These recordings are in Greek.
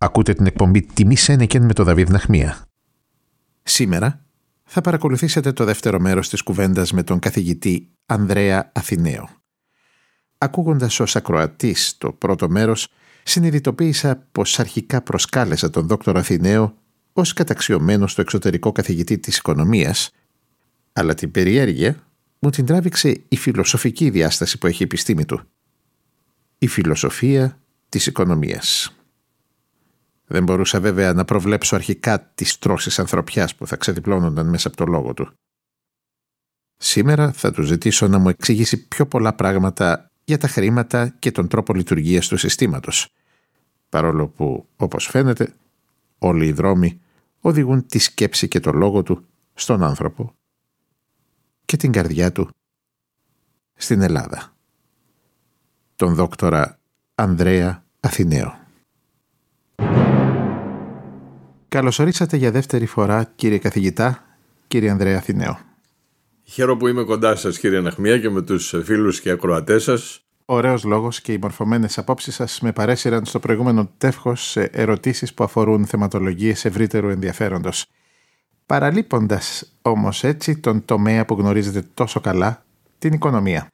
Ακούτε την εκπομπή «Τιμή Σένεκεν» με τον Δαβίδ Ναχμία. Σήμερα θα παρακολουθήσετε το δεύτερο μέρος της κουβέντας με τον καθηγητή Ανδρέα Αθηναίο. Ακούγοντας ως ακροατής το πρώτο μέρος, συνειδητοποίησα πως αρχικά προσκάλεσα τον δόκτωρο Αθηναίο ως καταξιωμένος στο εξωτερικό καθηγητή της οικονομίας, αλλά την περιέργεια μου την τράβηξε η φιλοσοφική διάσταση που έχει η επιστήμη του. Η φιλοσοφία της οικονομίας. Δεν μπορούσα βέβαια να προβλέψω αρχικά τις τρώσεις ανθρωπιάς που θα ξεδιπλώνονταν μέσα από το λόγο του. Σήμερα θα του ζητήσω να μου εξηγήσει πιο πολλά πράγματα για τα χρήματα και τον τρόπο λειτουργίας του συστήματος. Παρόλο που, όπως φαίνεται, όλοι οι δρόμοι οδηγούν τη σκέψη και το λόγο του στον άνθρωπο και την καρδιά του στην Ελλάδα. Τον δόκτορα Ανδρέα Αθηναίο. Καλωσορίσατε για δεύτερη φορά κύριε καθηγητά, κύριε Ανδρέα Αθηναίο. Χαίρομαι που είμαι κοντά σας κύριε Ναχμία και με τους φίλους και ακροατές σας. Ωραίος λόγος και οι μορφωμένες απόψεις σας με παρέσυραν στο προηγούμενο τεύχος σε ερωτήσεις που αφορούν θεματολογίες ευρύτερου ενδιαφέροντος. Παραλείποντας όμως έτσι τον τομέα που γνωρίζετε τόσο καλά, την οικονομία.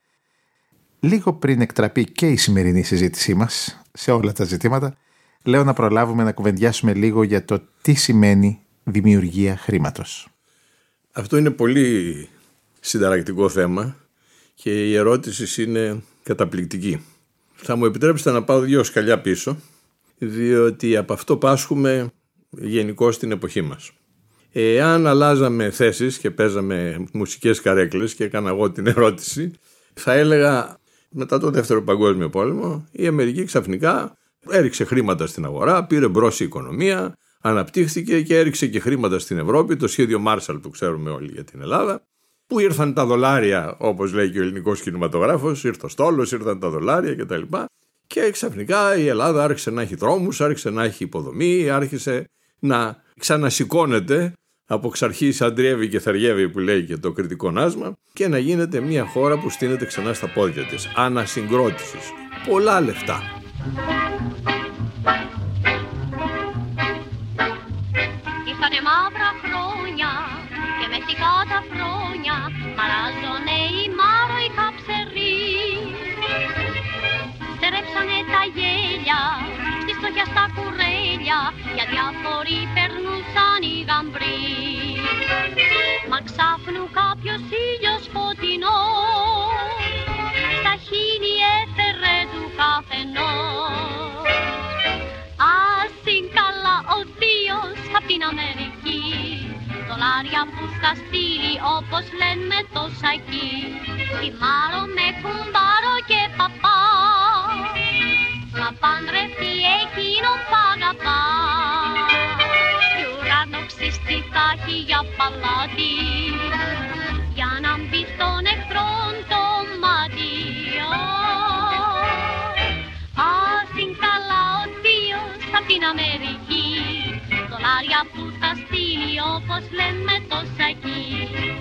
Λίγο πριν εκτραπεί και η σημερινή συζήτησή μας σε όλα τα ζητήματα, λέω να προλάβουμε να κουβεντιάσουμε λίγο για το τι σημαίνει δημιουργία χρήματος. Αυτό είναι πολύ συνταρακτικό θέμα και η ερώτηση είναι καταπληκτική. Θα μου επιτρέψετε να πάω δύο σκαλιά πίσω, διότι από αυτό πάσχουμε γενικώ στην εποχή μας. Εάν αλλάζαμε θέσεις και παίζαμε μουσικές καρέκλες και έκανα εγώ την ερώτηση, θα έλεγα μετά το δεύτερο παγκόσμιο πόλεμο η Αμερική ξαφνικά έριξε χρήματα στην αγορά, πήρε μπρος η οικονομία, αναπτύχθηκε και έριξε και χρήματα στην Ευρώπη, το σχέδιο Marshall που ξέρουμε όλοι για την Ελλάδα, που ήρθαν τα δολάρια, όπως λέει και ο ελληνικός κινηματογράφος, ήρθε ο στόλος, ήρθαν τα δολάρια κτλ. Και ξαφνικά η Ελλάδα άρχισε να έχει δρόμους, άρχισε να έχει υποδομή, άρχισε να ξανασηκώνεται από ξαρχής αντριεύει και θεριεύει που λέει και το κριτικό νάσμα και να γίνεται μια χώρα που στείνεται ξανά στα πόδια της, ανασυγκρότησης. Πολλά λεφτά. Γέλια στη στοχιά στα κουρέλια για διάφοροι περνούσαν οι γαμπροί. Μα ξάφνου κάποιος ήλιος φωτεινός στα χείλη έφερε του καφενός. Άσυν καλά ο Δίος απ' την Αμερική δολάρια που θα στείλει όπως λένε το σακί Θυμάρω με κουμπάρο και παπά Θα παντρευτεί εκείνον που αγαπά Κι ουρανό ξύστη θα έχει για παλάτι. Για να μπει στον εχθρόν το μάτι. Άσυν καλά ο Δίος απ' την Αμερική δολάρια που θα στείλει όπως λέμε το σακί.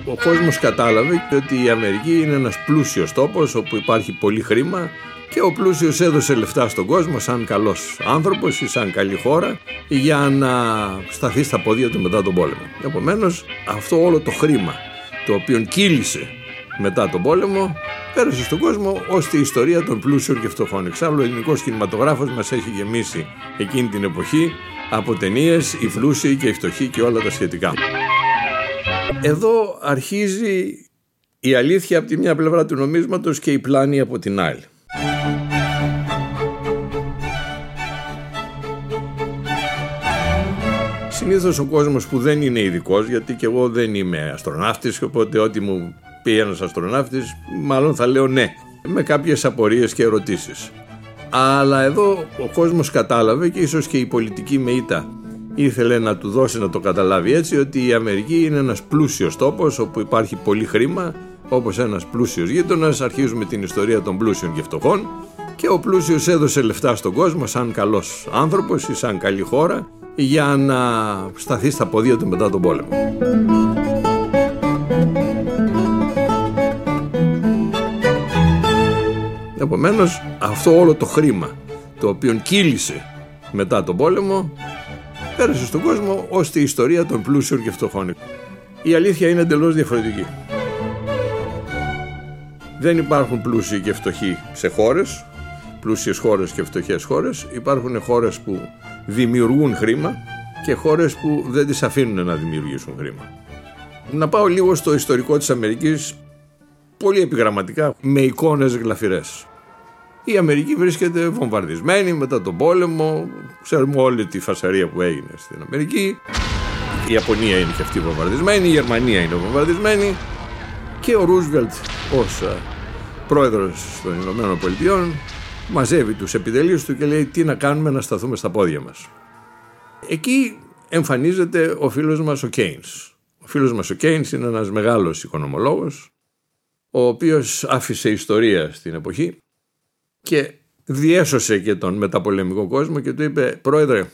Ο κόσμος κατάλαβε ότι η Αμερική είναι ένας πλούσιος τόπος όπου υπάρχει πολύ χρήμα και ο πλούσιος έδωσε λεφτά στον κόσμο σαν καλός άνθρωπος ή σαν καλή χώρα για να σταθεί στα πόδια του μετά τον πόλεμο. Επομένως αυτό όλο το χρήμα το οποίο κύλησε μετά τον πόλεμο πέρασε στον κόσμο ώστε η ιστορία των πλούσιων και φτωχών. Εξάλλου ο ελληνικός κινηματογράφος μας έχει γεμίσει εκείνη την εποχή από ταινίες, οι πλούσιοι και οι φτωχοί και όλα τα σχετικά. Εδώ αρχίζει η αλήθεια από τη μια πλευρά του νομίσματος και η πλάνη από την άλλη. Συνήθως ο κόσμος που δεν είναι ειδικός, γιατί και εγώ δεν είμαι αστροναύτης, οπότε ό,τι μου πει ένας αστροναύτης, μάλλον θα λέω ναι, με κάποιες απορίες και ερωτήσεις. Αλλά εδώ ο κόσμος κατάλαβε και ίσως και η πολιτική ΜΕΙΤΑ ήθελε να του δώσει να το καταλάβει έτσι ότι η Αμερική είναι ένας πλούσιος τόπος όπου υπάρχει πολύ χρήμα όπως ένας πλούσιος γείτονας αρχίζουμε την ιστορία των πλούσιων και φτωχών και ο πλούσιος έδωσε λεφτά στον κόσμο σαν καλός άνθρωπος ή σαν καλή χώρα για να σταθεί στα ποδία του μετά τον πόλεμο. Επομένως αυτό όλο το χρήμα το οποίο κύλησε μετά τον πόλεμο πέρασε στον κόσμο ως τη ιστορία των πλούσιων και φτωχών. Η αλήθεια είναι εντελώς διαφορετική. Δεν υπάρχουν πλούσιοι και φτωχοί σε χώρες, πλούσιες χώρες και φτωχές χώρες. Υπάρχουν χώρες που δημιουργούν χρήμα και χώρες που δεν τις αφήνουν να δημιουργήσουν χρήμα. Να πάω λίγο στο ιστορικό της Αμερικής πολύ επιγραμματικά με εικόνες γλαφυρές. Η Αμερική βρίσκεται βομβαρδισμένη μετά τον πόλεμο. Ξέρουμε όλη τη φασαρία που έγινε στην Αμερική. Η Ιαπωνία είναι και αυτή βομβαρδισμένη, η Γερμανία είναι βομβαρδισμένη και ο Ρούσβελτ ως ε, πρόεδρος των Ηνωμένων Πολιτειών μαζεύει τους επιτελείους του και λέει τι να κάνουμε να σταθούμε στα πόδια μας. Εκεί εμφανίζεται ο φίλος μας ο Κέινς. Ο φίλος μας ο Κέινς είναι ένας μεγάλος οικονομολόγος ο οποίος άφησε ιστορία στην εποχή και διέσωσε και τον μεταπολεμικό κόσμο και του είπε «Πρόεδρε,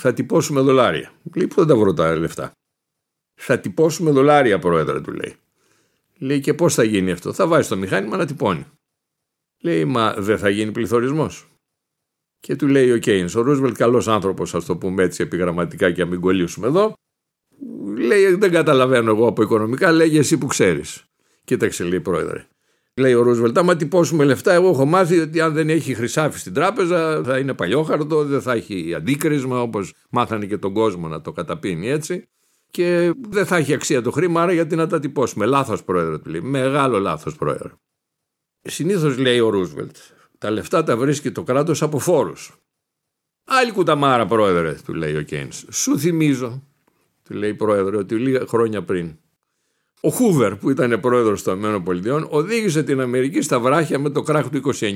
θα τυπώσουμε δολάρια». Λέει «Πού θα τα βρω τα λεφτά». «Θα τυπώσουμε δολάρια, πρόεδρε», του λέει. Λέει «Και πώς θα γίνει αυτό». «Θα βάζει το μηχάνημα να τυπώνει». Λέει «Μα δεν θα γίνει πληθωρισμός». Και του λέει ο Κέινς, ο Ρούσβελτ καλός άνθρωπος, ας το πούμε έτσι επιγραμματικά και να μην κολλήσουμε εδώ. Λέει δεν καταλαβαίνω εγώ από οικονομικά, λέγε εσύ που ξέρεις. Κοίταξε λέει πρόεδρε. Λέει ο Ρούσβελτ, άμα τυπώσουμε λεφτά, εγώ έχω μάθει ότι αν δεν έχει χρυσάφι στην τράπεζα θα είναι παλιόχαρτο, δεν θα έχει αντίκρισμα όπως μάθανε και τον κόσμο να το καταπίνει έτσι. Και δεν θα έχει αξία το χρήμα, άρα γιατί να τα τυπώσουμε. Λάθος πρόεδρε του λέει. Μεγάλο λάθος πρόεδρε. Συνήθως λέει ο Ρούσβελτ, τα λεφτά τα βρίσκει το κράτος από φόρους. Άλλη κουταμάρα πρόεδρε, του λέει ο Κέινς. Σου θυμίζω, του λέει πρόεδρε, ότι λίγα χρόνια πριν ο Χούβερ που ήταν πρόεδρος των ΗΠΑ οδήγησε την Αμερική στα βράχια με το κράχ του 29.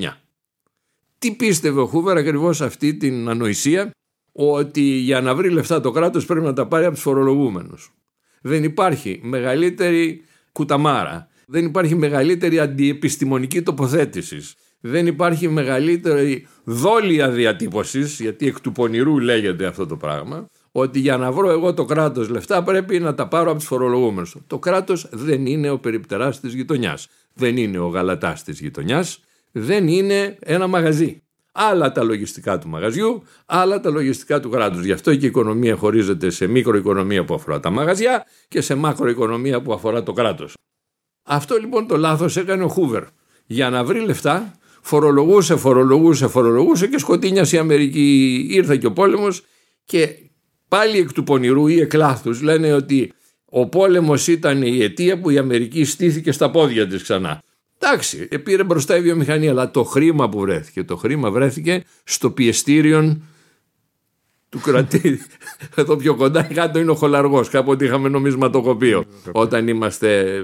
Τι πίστευε ο Χούβερ ακριβώς αυτή την ανοησία; Ότι για να βρει λεφτά το κράτος πρέπει να τα πάρει από τους φορολογούμενους. Δεν υπάρχει μεγαλύτερη κουταμάρα. Δεν υπάρχει μεγαλύτερη αντιεπιστημονική τοποθέτηση. Δεν υπάρχει μεγαλύτερη δόλια διατύπωσης, γιατί εκ του πονηρού λέγεται αυτό το πράγμα, ότι για να βρω εγώ το κράτος λεφτά πρέπει να τα πάρω από τους φορολογούμενους. Το κράτος δεν είναι ο περιπτεράς της γειτονιάς. Δεν είναι ο γαλατάς της γειτονιάς. Δεν είναι ένα μαγαζί. Άλλα τα λογιστικά του μαγαζιού, άλλα τα λογιστικά του κράτους. Γι' αυτό και η οικονομία χωρίζεται σε μικροοικονομία που αφορά τα μαγαζιά και σε μακροοικονομία που αφορά το κράτος. Αυτό λοιπόν το λάθος έκανε ο Χούβερ. Για να βρει λεφτά, φορολογούσε, φορολογούσε, φορολογούσε και σκοτίνιασε η Αμερική. Ήρθε και ο πόλεμος και πάλι εκ του πονηρού ή εκ λάθους λένε ότι ο πόλεμος ήταν η αιτία που η Αμερική στήθηκε στα πόδια της ξανά. Εντάξει, πήρε μπροστά η βιομηχανία, αλλά το χρήμα που βρέθηκε, το χρήμα βρέθηκε στο πιεστήριο του κρατή. Εδώ πιο κοντά κάτω είναι ο Χολαργός, κάποτε είχαμε νομισματοκοπείο όταν είμαστε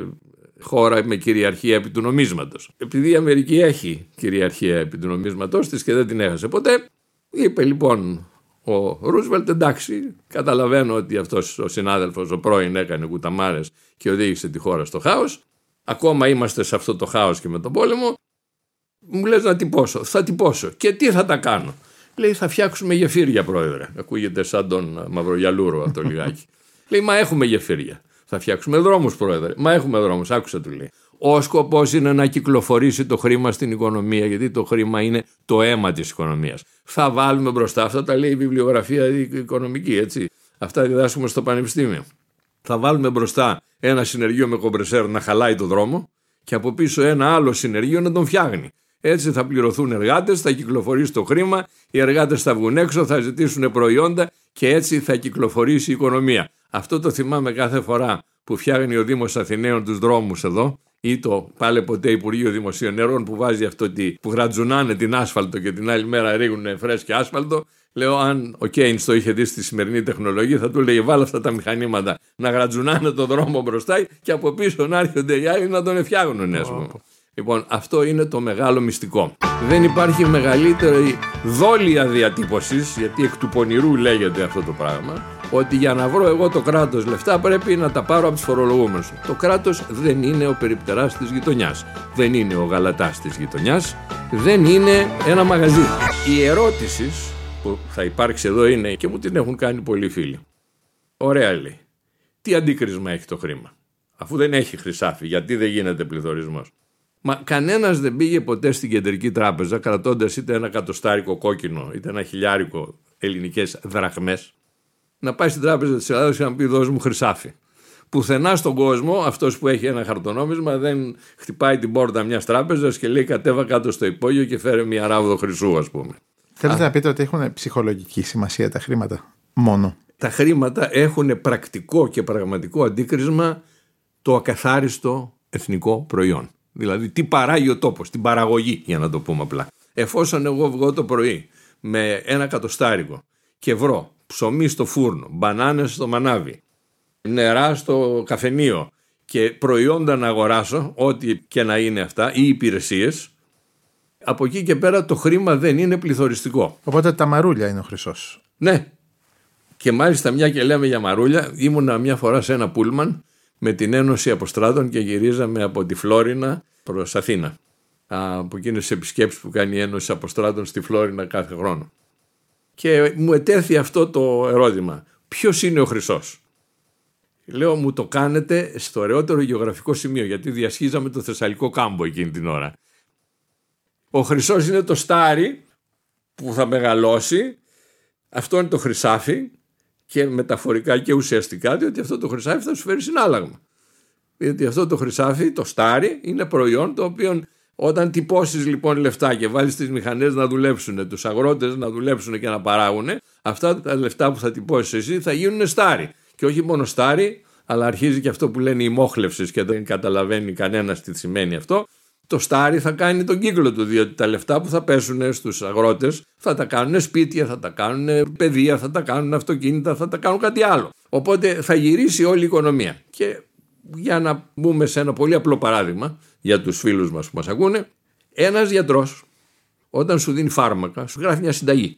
χώρα με κυριαρχία επί του νομίσματος. Επειδή η Αμερική έχει κυριαρχία επί του νομίσματός της και δεν την έχασε ποτέ, είπε λοιπόν ο Ρούσβελτ εντάξει, καταλαβαίνω ότι αυτός ο συνάδελφος, ο πρώην έκανε κουταμάρες και οδήγησε τη χώρα στο χάος. Ακόμα είμαστε σε αυτό το χάος και με τον πόλεμο. Μου λες να τυπώσω. Θα τυπώσω. Και τι θα τα κάνω; Λέει θα φτιάξουμε γεφύρια πρόεδρε. Ακούγεται σαν τον Μαυρογιαλούρο αυτό λιγάκι. λέει μα έχουμε γεφύρια. Θα φτιάξουμε δρόμους πρόεδρε. Μα έχουμε δρόμους. Άκουσα του λέει. Ο σκοπός είναι να κυκλοφορήσει το χρήμα στην οικονομία, γιατί το χρήμα είναι το αίμα της οικονομίας. Θα βάλουμε μπροστά, αυτά τα λέει η βιβλιογραφία οικονομική, έτσι. Αυτά διδάσκουμε στο πανεπιστήμιο. Θα βάλουμε μπροστά ένα συνεργείο με κομπρεσέρ να χαλάει το δρόμο και από πίσω ένα άλλο συνεργείο να τον φτιάχνει. Έτσι θα πληρωθούν εργάτες, θα κυκλοφορήσει το χρήμα, οι εργάτες θα βγουν έξω, θα ζητήσουν προϊόντα και έτσι θα κυκλοφορήσει η οικονομία. Αυτό το θυμάμαι κάθε φορά που φτιάχνει ο Δήμος Αθηναίων τους δρόμους εδώ ή το πάλι ποτέ Υπουργείο Δημοσίων Νερών που βάζει αυτό ότι, που γρατζουνάνε την άσφαλτο και την άλλη μέρα ρίχνουν φρέσκια άσφαλτο. Λέω, αν ο Κέινς το είχε δει στη σημερινή τεχνολογία, θα του λέει: Βάλω αυτά τα μηχανήματα να γρατζουνάνε το δρόμο μπροστά και από πίσω να έρχονται οι άλλοι να τον φτιάχνουν, ας πούμε. Λοιπόν, αυτό είναι το μεγάλο μυστικό. Δεν υπάρχει μεγαλύτερη δόλια διατύπωσης, γιατί εκ του πονηρού λέγεται αυτό το πράγμα, ότι για να βρω εγώ το κράτος λεφτά πρέπει να τα πάρω από τους φορολογούμενους. Το κράτος δεν είναι ο περιπτεράς της γειτονιάς. Δεν είναι ο γαλατάς της γειτονιάς. Δεν είναι ένα μαγαζί. Η ερώτηση που θα υπάρξει εδώ είναι και μου την έχουν κάνει πολλοί φίλοι. Ωραία λέει. Τι αντίκρισμα έχει το χρήμα; Αφού δεν έχει χρυσάφι, γιατί δεν γίνεται πληθωρισμός; Μα κανένας δεν πήγε ποτέ στην κεντρική τράπεζα κρατώντας είτε ένα κατοστάρικο κόκκινο είτε ένα χιλιάρικο ελληνικές δραχμές να πάει στην τράπεζα της Ελλάδα και να πει δώσ' μου χρυσάφι. Πουθενά στον κόσμο αυτός που έχει ένα χαρτονόμισμα δεν χτυπάει την πόρτα μιας τράπεζας και λέει κατέβα κάτω στο υπόγειο και φέρε μια ράβδο χρυσού, ας πούμε. Θέλετε να πείτε ότι έχουν ψυχολογική σημασία τα χρήματα μόνο; Τα χρήματα έχουν πρακτικό και πραγματικό αντίκρισμα το ακαθάριστο εθνικό προϊόν. Δηλαδή τι παράγει ο τόπος, την παραγωγή για να το πούμε απλά. Εφόσον εγώ βγω το πρωί με ένα κατοστάρικο και βρω ψωμί στο φούρνο, μπανάνες στο μανάβι, νερά στο καφενείο και προϊόντα να αγοράσω, ό,τι και να είναι αυτά, ή υπηρεσίες, από εκεί και πέρα το χρήμα δεν είναι πληθωριστικό. Οπότε τα μαρούλια είναι ο χρυσός. Ναι. Και μάλιστα μια και λέμε για μαρούλια, ήμουνα μια φορά σε ένα πούλμαν με την Ένωση Αποστράτων και γυρίζαμε από τη Φλόρινα προς Αθήνα. Από εκείνες τις επισκέψεις που κάνει η Ένωση Αποστράτων στη Φλόρινα κάθε χρόνο. Και μου ετέθη αυτό το ερώτημα. Ποιος είναι ο Χρυσός; Λέω μου το κάνετε στο ωραιότερο γεωγραφικό σημείο γιατί διασχίζαμε το Θεσσαλικό κάμπο εκείνη την ώρα. Ο Χρυσός είναι το στάρι που θα μεγαλώσει. Αυτό είναι το χρυσάφι και μεταφορικά και ουσιαστικά διότι αυτό το χρυσάφι θα σου φέρει συνάλλαγμα. Διότι αυτό το χρυσάφι, το στάρι, είναι προϊόν το οποίο όταν τυπώσεις λοιπόν λεφτά και βάλεις τις μηχανές να δουλέψουν, τους αγρότες να δουλέψουν και να παράγουν, αυτά τα λεφτά που θα τυπώσεις εσύ θα γίνουν στάρι. Και όχι μόνο στάρι, αλλά αρχίζει και αυτό που λένε οι μόχλευσεις και δεν καταλαβαίνει κανένας τι σημαίνει αυτό. Το στάρι θα κάνει τον κύκλο του, διότι τα λεφτά που θα πέσουν στους αγρότες θα τα κάνουν σπίτια, θα τα κάνουν παιδεία, θα τα κάνουν αυτοκίνητα, θα τα κάνουν κάτι άλλο. Οπότε θα γυρίσει όλη η οικονομία. Και για να μπούμε σε ένα πολύ απλό παράδειγμα για τους φίλους μας που μας ακούνε, ένας γιατρός όταν σου δίνει φάρμακα σου γράφει μια συνταγή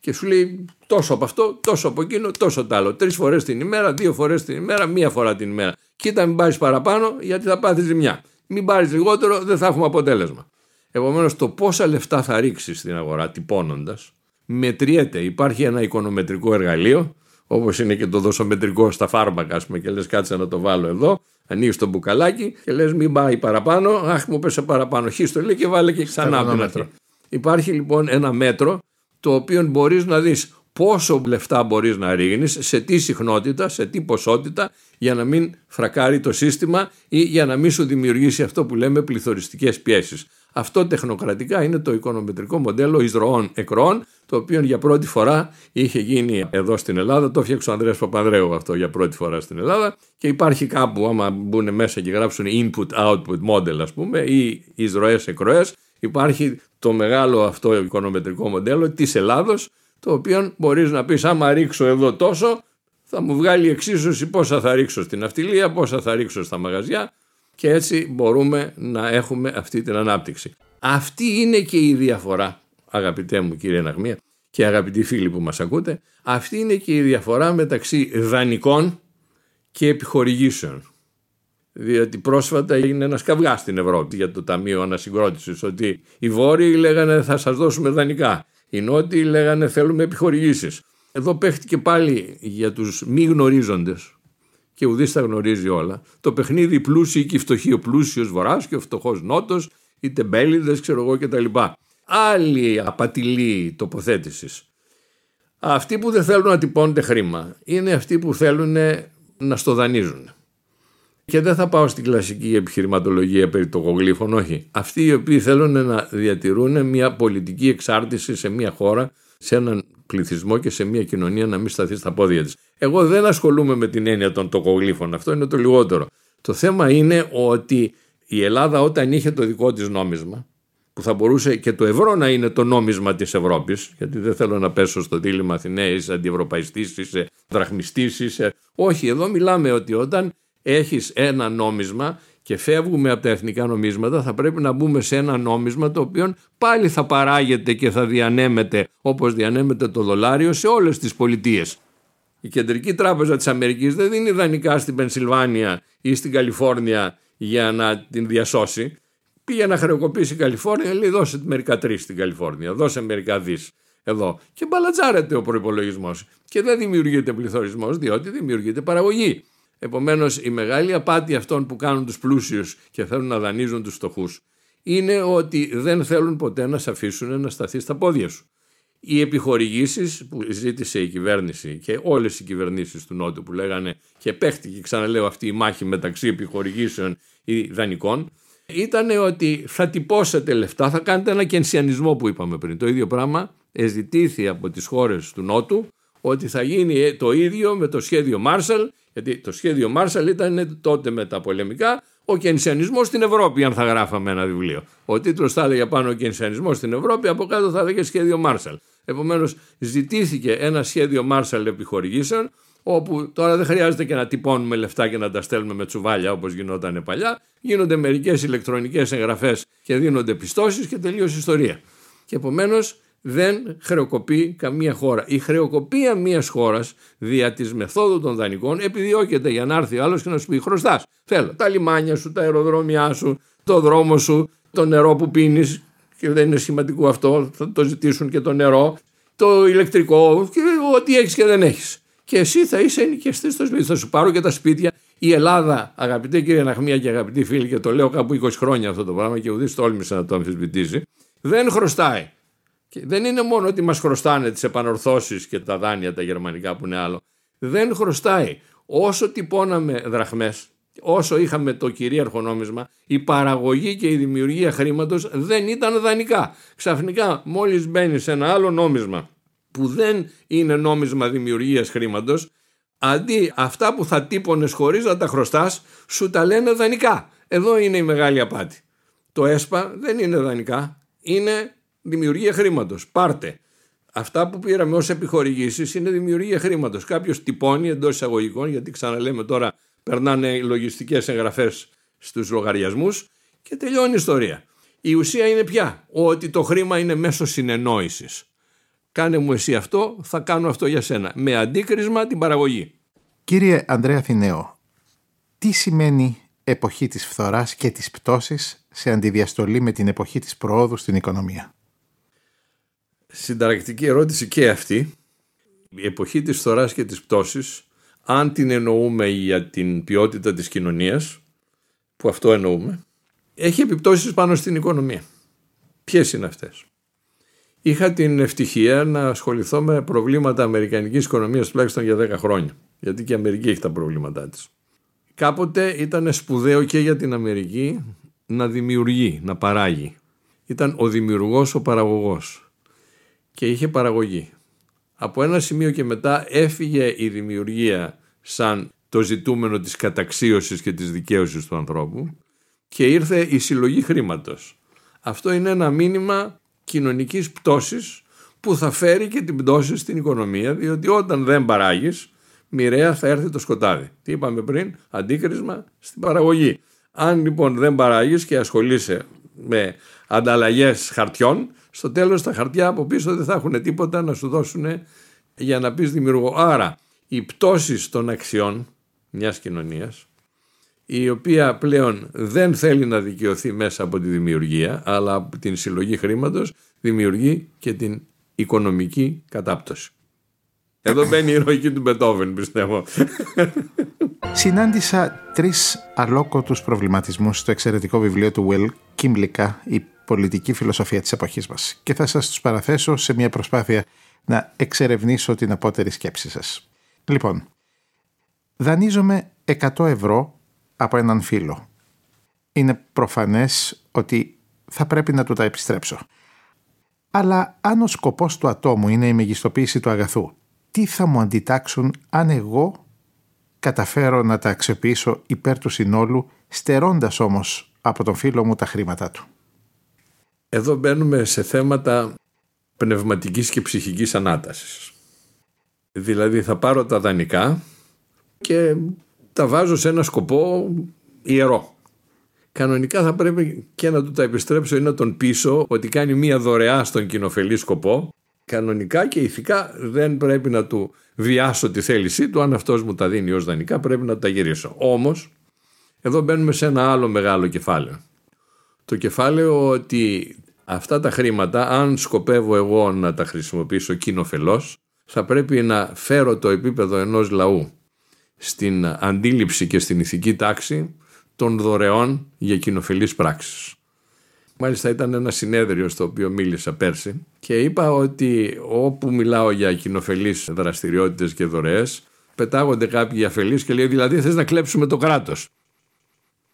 και σου λέει τόσο από αυτό, τόσο από εκείνο, τόσο τ' άλλο. Τρεις φορές την ημέρα, δύο φορές την ημέρα, μία φορά την ημέρα. Κοίτα, μην πάρεις παραπάνω γιατί θα πάθεις ζημιά. Μην πάρεις λιγότερο, δεν θα έχουμε αποτέλεσμα. Επομένως, το πόσα λεφτά θα ρίξεις στην αγορά τυπώνοντας μετριέται. Υπάρχει ένα οικονομετρικό εργαλείο, όπως είναι και το δοσομετρικό στα φάρμακα, ας πούμε, και λες κάτσε να το βάλω εδώ. Ανοίγεις το μπουκαλάκι και λες μην πάει παραπάνω. Αχ, μου πέσε παραπάνω. Χίστο λέει και βάλε και ξανά από την αρχή. Υπάρχει λοιπόν ένα μέτρο το οποίο μπορείς να δεις πόσο λεφτά μπορείς να ρίχνεις, σε τι συχνότητα, σε τι ποσότητα για να μην φρακάρει το σύστημα ή για να μην σου δημιουργήσει αυτό που λέμε πληθωριστικές πιέσεις. Αυτό τεχνοκρατικά είναι το οικονομετρικό μοντέλο εισρωών εκροών, το οποίο για πρώτη φορά είχε γίνει εδώ στην Ελλάδα. Το έφτιαξε ο Ανδρέας Παπανδρέου αυτό για πρώτη φορά στην Ελλάδα και υπάρχει κάπου άμα μπουν μέσα και γράψουν input-output model ας πούμε ή εισρωές εκροές υπάρχει το μεγάλο αυτό οικονομετρικό μοντέλο της Ελλάδος το οποίο μπορείς να πεις άμα ρίξω εδώ τόσο θα μου βγάλει εξίσωση πόσα θα ρίξω στην αυτιλία, πόσα θα ρίξω στα μαγαζιά και έτσι μπορούμε να έχουμε αυτή την ανάπτυξη. Αυτή είναι και η διαφορά αγαπητέ μου κύριε Ναγμία και αγαπητοί φίλοι που μας ακούτε αυτή είναι και η διαφορά μεταξύ δανεικών και επιχορηγήσεων διότι πρόσφατα έγινε ένας καυγάς στην Ευρώπη για το Ταμείο Ανασυγκρότησης. Ότι οι Βόρειοι λέγανε θα σας δώσουμε δανεικά. Οι Νότιοι λέγανε θέλουμε επιχορηγήσεις. Εδώ παίχτηκε πάλι για τους μη γνωρίζοντες και ουδής τα γνωρίζει όλα. Το παιχνίδι πλούσιοι και φτωχοί. Ο πλούσιος Βορρά και ο φτωχός Νότος, οι τεμπέληδες, ξέρω εγώ κτλ. Άλλη απατηλή τοποθέτησης. Αυτοί που δεν θέλουν να τυπώνεται χρήμα είναι αυτοί που θέλουν να στο δανείζουν. Και δεν θα πάω στην κλασική επιχειρηματολογία περί των κογλήφων, όχι. Αυτοί οι οποίοι θέλουν να διατηρούν μια πολιτική εξάρτηση σε μια χώρα, σε έναν πληθυσμό και σε μια κοινωνία να μην σταθεί στα πόδια της. Εγώ δεν ασχολούμαι με την έννοια των τοκογλήφων, αυτό είναι το λιγότερο. Το θέμα είναι ότι η Ελλάδα όταν είχε το δικό της νόμισμα, που θα μπορούσε και το ευρώ να είναι το νόμισμα της Ευρώπης, γιατί δεν θέλω να πέσω στο δίλημα Αθηναία, είσαι αντιευρωπαϊστής, είσαι δραχμιστής, είσαι... Όχι, εδώ μιλάμε ότι όταν έχεις ένα νόμισμα και φεύγουμε από τα εθνικά νομίσματα θα πρέπει να μπούμε σε ένα νόμισμα το οποίο πάλι θα παράγεται και θα διανέμεται όπως διανέμεται το δολάριο σε όλες τις πολιτείες. Η Κεντρική Τράπεζα της Αμερικής δεν δίνει δανεικά στην Πενσιλβάνια ή στην Καλιφόρνια για να την διασώσει. Πήγε να χρεοκοπήσει η Καλιφόρνια, λέει δώσε μερικά τρεις στην Καλιφόρνια, δώσε μερικά δις εδώ. Και μπαλατζάρεται ο προπολογισμό. Και δεν δημιουργείται πληθωρισμός, διότι δημιουργείται παραγωγή. Επομένως, η μεγάλη απάτη αυτών που κάνουν τους πλούσιους και θέλουν να δανείζουν τους φτωχούς είναι ότι δεν θέλουν ποτέ να σε αφήσουν να σταθεί στα πόδια σου. Οι επιχορηγήσεις που ζήτησε η κυβέρνηση και όλες οι κυβερνήσεις του Νότου που λέγανε και παίχτηκε ξαναλέω αυτή η μάχη μεταξύ επιχορηγήσεων ή δανεικών ήταν ότι θα τυπώσετε λεφτά, θα κάνετε ένα κενσιανισμό που είπαμε πριν. Το ίδιο πράγμα εζητήθη από τις χώρες του Νότου ότι θα γίνει το ίδιο με το σχέδιο Μάρσαλ, γιατί το σχέδιο Μάρσαλ ήταν τότε με τα πολεμικά ο κενσιανισμός στην Ευρώπη, αν θα γράφαμε ένα βιβλίο. Ο τίτλος θα έλεγε πάνω ο κενσιανισμός στην Ευρώπη, από κάτω θα έλεγε σχέδιο Μάρσαλ. Επομένως, ζητήθηκε ένα σχέδιο Μάρσαλ επιχορηγήσεων, όπου τώρα δεν χρειάζεται και να τυπώνουμε λεφτά και να τα στέλνουμε με τσουβάλια όπως γινόταν παλιά. Γίνονται μερικές ηλεκτρονικές εγγραφές και δίνονται πιστώσεις και τελείωσε η ιστορία. Και επομένως δεν χρεοκοπεί καμία χώρα. Η χρεοκοπία μιας χώρας δια της μεθόδου των δανεικών επιδιώκεται για να έρθει άλλος και να σου πει χρωστάς. Θέλω τα λιμάνια σου, τα αεροδρόμια σου, το δρόμο σου, το νερό που πίνεις. Και δεν είναι σημαντικό αυτό, θα το ζητήσουν και το νερό, το ηλεκτρικό και ό,τι έχεις και δεν έχεις. Και εσύ θα είσαι ενοικιαστής στο σπίτι. Θα σου πάρω και τα σπίτια. Η Ελλάδα, αγαπητέ κύριε Ναχμία και αγαπητοί φίλοι, και το λέω κάπου 20 χρόνια αυτό το πράγμα και ουδής τόλμησε να το αμφισβητήσει, δεν χρωστάει. Και δεν είναι μόνο ότι μας χρωστάνε τις επανορθώσεις και τα δάνεια τα γερμανικά που είναι άλλο. Δεν χρωστάει. Όσο τυπώναμε δραχμές, όσο είχαμε το κυρίαρχο νόμισμα, η παραγωγή και η δημιουργία χρήματος δεν ήταν δανεικά. Ξαφνικά μόλις μπαίνει σε ένα άλλο νόμισμα που δεν είναι νόμισμα δημιουργίας χρήματος, αντί αυτά που θα τύπωνες χωρίς να τα χρωστάς, σου τα λένε δανεικά. Εδώ είναι η μεγάλη απάτη. Το ΕΣΠΑ δεν είναι δανεικά, είναι δημιουργία χρήματος. Πάρτε. Αυτά που πήραμε ως επιχορηγήσεις είναι δημιουργία χρήματος. Κάποιος τυπώνει εντός εισαγωγικών, γιατί ξαναλέμε τώρα περνάνε λογιστικές εγγραφές στους λογαριασμούς και τελειώνει η ιστορία. Η ουσία είναι πια ότι το χρήμα είναι μέσω συνεννόησης. Κάνε μου εσύ αυτό, θα κάνω αυτό για σένα. Με αντίκρισμα την παραγωγή. Κύριε Ανδρέα Θηναίο, τι σημαίνει εποχή της φθοράς και της πτώσης σε αντιδιαστολή με την εποχή της προόδου στην οικονομία; Συνταρακτική ερώτηση και αυτή. Η εποχή της φθοράς και της πτώσης, αν την εννοούμε για την ποιότητα της κοινωνίας, που αυτό εννοούμε, έχει επιπτώσεις πάνω στην οικονομία. Ποιες είναι αυτές; Είχα την ευτυχία να ασχοληθώ με προβλήματα αμερικανικής οικονομίας τουλάχιστον για 10 χρόνια. Γιατί και η Αμερική έχει τα προβλήματά της. Κάποτε ήταν σπουδαίο και για την Αμερική να δημιουργεί, να παράγει. Ήταν ο δημιουργός ο παραγωγός και είχε παραγωγή. Από ένα σημείο και μετά έφυγε η δημιουργία σαν το ζητούμενο της καταξίωσης και της δικαίωσης του ανθρώπου και ήρθε η συλλογή χρήματος. Αυτό είναι ένα μήνυμα κοινωνικής πτώσης που θα φέρει και την πτώση στην οικονομία διότι όταν δεν παράγεις μοιραία θα έρθει το σκοτάδι. Τι είπαμε πριν, αντίκρισμα στην παραγωγή. Αν λοιπόν δεν παράγεις και ασχολείσαι με ανταλλαγές χαρτιών στο τέλος τα χαρτιά από πίσω δεν θα έχουν τίποτα να σου δώσουν για να πεις δημιουργώ. Άρα οι πτώσεις των αξιών μιας κοινωνίας η οποία πλέον δεν θέλει να δικαιωθεί μέσα από τη δημιουργία αλλά από την συλλογή χρήματος δημιουργεί και την οικονομική κατάπτωση. Εδώ μπαίνει η ηρωική του Μπετόβεν πιστεύω. Συνάντησα τρεις αλόκοτους προβληματισμούς στο εξαιρετικό βιβλίο του Will Kimlicka «Η πολιτική φιλοσοφία της εποχής μας και θα σας τους παραθέσω σε μια προσπάθεια να εξερευνήσω την απότερη σκέψη σας. Λοιπόν, δανείζομαι 100 ευρώ από έναν φίλο. Είναι προφανές ότι θα πρέπει να του τα επιστρέψω. Αλλά αν ο σκοπός του ατόμου είναι η μεγιστοποίηση του αγαθού, τι θα μου αντιτάξουν αν εγώ καταφέρω να τα αξιοποιήσω υπέρ του συνόλου, στερώντας όμως από τον φίλο μου τα χρήματά του; Εδώ μπαίνουμε σε θέματα πνευματικής και ψυχικής ανάτασης. Δηλαδή θα πάρω τα δανεικά και τα βάζω σε ένα σκοπό ιερό. Κανονικά θα πρέπει και να του τα επιστρέψω ή να τον πείσω ότι κάνει μία δωρεά στον κοινοφελή σκοπό. Κανονικά και ηθικά δεν πρέπει να του βιάσω τη θέλησή του. Αν αυτός μου τα δίνει ως δανεικά πρέπει να τα γυρίσω. Όμως εδώ μπαίνουμε σε ένα άλλο μεγάλο κεφάλαιο. Το κεφάλαιο ότι αυτά τα χρήματα, αν σκοπεύω εγώ να τα χρησιμοποιήσω κοινοφελώς, θα πρέπει να φέρω το επίπεδο ενός λαού στην αντίληψη και στην ηθική τάξη των δωρεών για κοινοφελείς πράξεις. Μάλιστα ήταν ένα συνέδριο στο οποίο μίλησα πέρσι και είπα ότι όπου μιλάω για κοινοφελείς δραστηριότητες και δωρεές πετάγονται κάποιοι αφελείς και λέει δηλαδή θες να κλέψουμε το κράτος.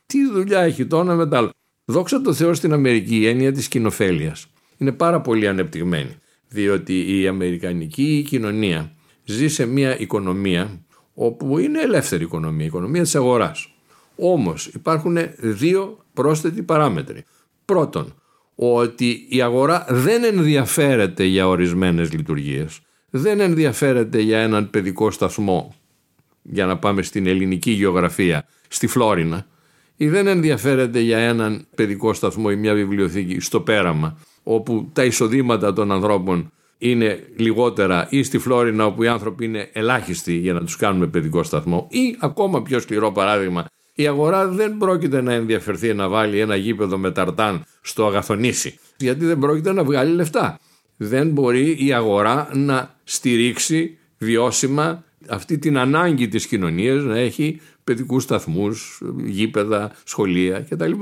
Τι δουλειά έχει το ένα μετά Δόξα τω Θεώ στην Αμερική η έννοια της κοινοφέλειας είναι πάρα πολύ ανεπτυγμένη διότι η αμερικανική κοινωνία ζει σε μια οικονομία όπου είναι ελεύθερη οικονομία, η οικονομία της αγοράς. Όμως υπάρχουν δύο πρόσθετοι παράμετροι. Πρώτον, ότι η αγορά δεν ενδιαφέρεται για ορισμένες λειτουργίες. Δεν ενδιαφέρεται για έναν παιδικό σταθμό, για να πάμε στην ελληνική γεωγραφία, στη Φλόρινα, ή δεν ενδιαφέρεται για έναν παιδικό σταθμό ή μια βιβλιοθήκη στο πέραμα, όπου τα εισοδήματα των ανθρώπων είναι λιγότερα ή στη Φλόρινα όπου οι άνθρωποι είναι ελάχιστοι για να τους κάνουμε παιδικό σταθμό ή ακόμα πιο σκληρό παράδειγμα η αγορά δεν πρόκειται να ενδιαφερθεί να βάλει ένα γήπεδο με ταρτάν στο αγαθονήσι γιατί δεν πρόκειται να βγάλει λεφτά. Δεν μπορεί η αγορά να στηρίξει βιώσιμα αυτή την ανάγκη της κοινωνίας να έχει παιδικούς σταθμούς, γήπεδα, σχολεία κτλ.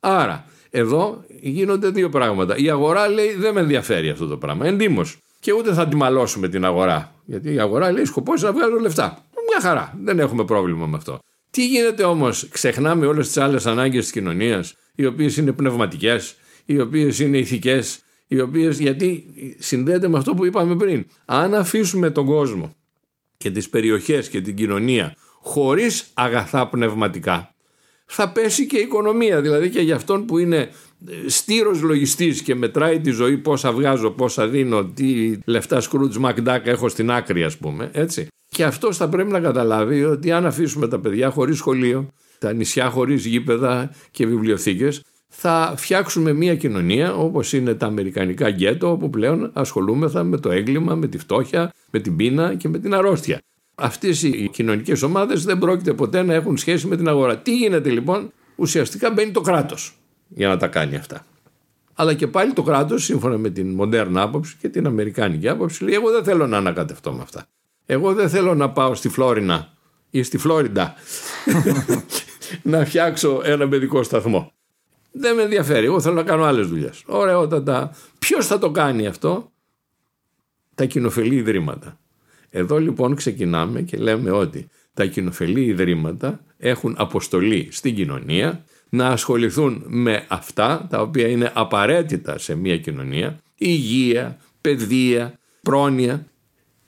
Άρα εδώ γίνονται δύο πράγματα. Η αγορά λέει δεν με ενδιαφέρει αυτό το πράγμα. Εντύμως και ούτε θα τη μαλώσουμε την αγορά. Γιατί η αγορά λέει σκοπός να βγάλω λεφτά. Μια χαρά. Δεν έχουμε πρόβλημα με αυτό. Τι γίνεται όμως, ξεχνάμε όλες τις άλλες ανάγκες της κοινωνίας, οι οποίες είναι πνευματικές, οι οποίες είναι ηθικές, οι οποίε γιατί συνδέεται με αυτό που είπαμε πριν. Αν αφήσουμε τον κόσμο και τις περιοχές και την κοινωνία χωρίς αγαθά πνευματικά, θα πέσει και η οικονομία. Δηλαδή και για αυτόν που είναι στήρος λογιστής και μετράει τη ζωή πόσα βγάζω, πόσα δίνω, τι λεφτά Scrooge McDuck έχω στην άκρη ας πούμε, έτσι. Και αυτός θα πρέπει να καταλάβει ότι αν αφήσουμε τα παιδιά χωρίς σχολείο, τα νησιά χωρίς γήπεδα και βιβλιοθήκες, θα φτιάξουμε μια κοινωνία όπως είναι τα αμερικανικά γκέτο όπου πλέον ασχολούμεθα με το έγκλημα, με τη φτώχεια, με την πείνα και με την αρρώστια. Αυτές οι κοινωνικές ομάδες δεν πρόκειται ποτέ να έχουν σχέση με την αγορά. Τι γίνεται λοιπόν, ουσιαστικά μπαίνει το κράτος για να τα κάνει αυτά. Αλλά και πάλι το κράτος, σύμφωνα με την μοντέρνα άποψη και την αμερικάνικη άποψη, λέει: Εγώ δεν θέλω να ανακατευτώ με αυτά. Εγώ δεν θέλω να πάω στη Φλόρινα ή στη Φλόριντα να φτιάξω ένα παιδικό σταθμό. Δεν με ενδιαφέρει. Εγώ θέλω να κάνω άλλες δουλειές. Ωραιότατα. Ποιος θα το κάνει αυτό, τα κοινοφελή ιδρύματα. Εδώ λοιπόν ξεκινάμε και λέμε ότι τα κοινοφελή ιδρύματα έχουν αποστολή στην κοινωνία να ασχοληθούν με αυτά τα οποία είναι απαραίτητα σε μια κοινωνία, υγεία, παιδεία, πρόνοια,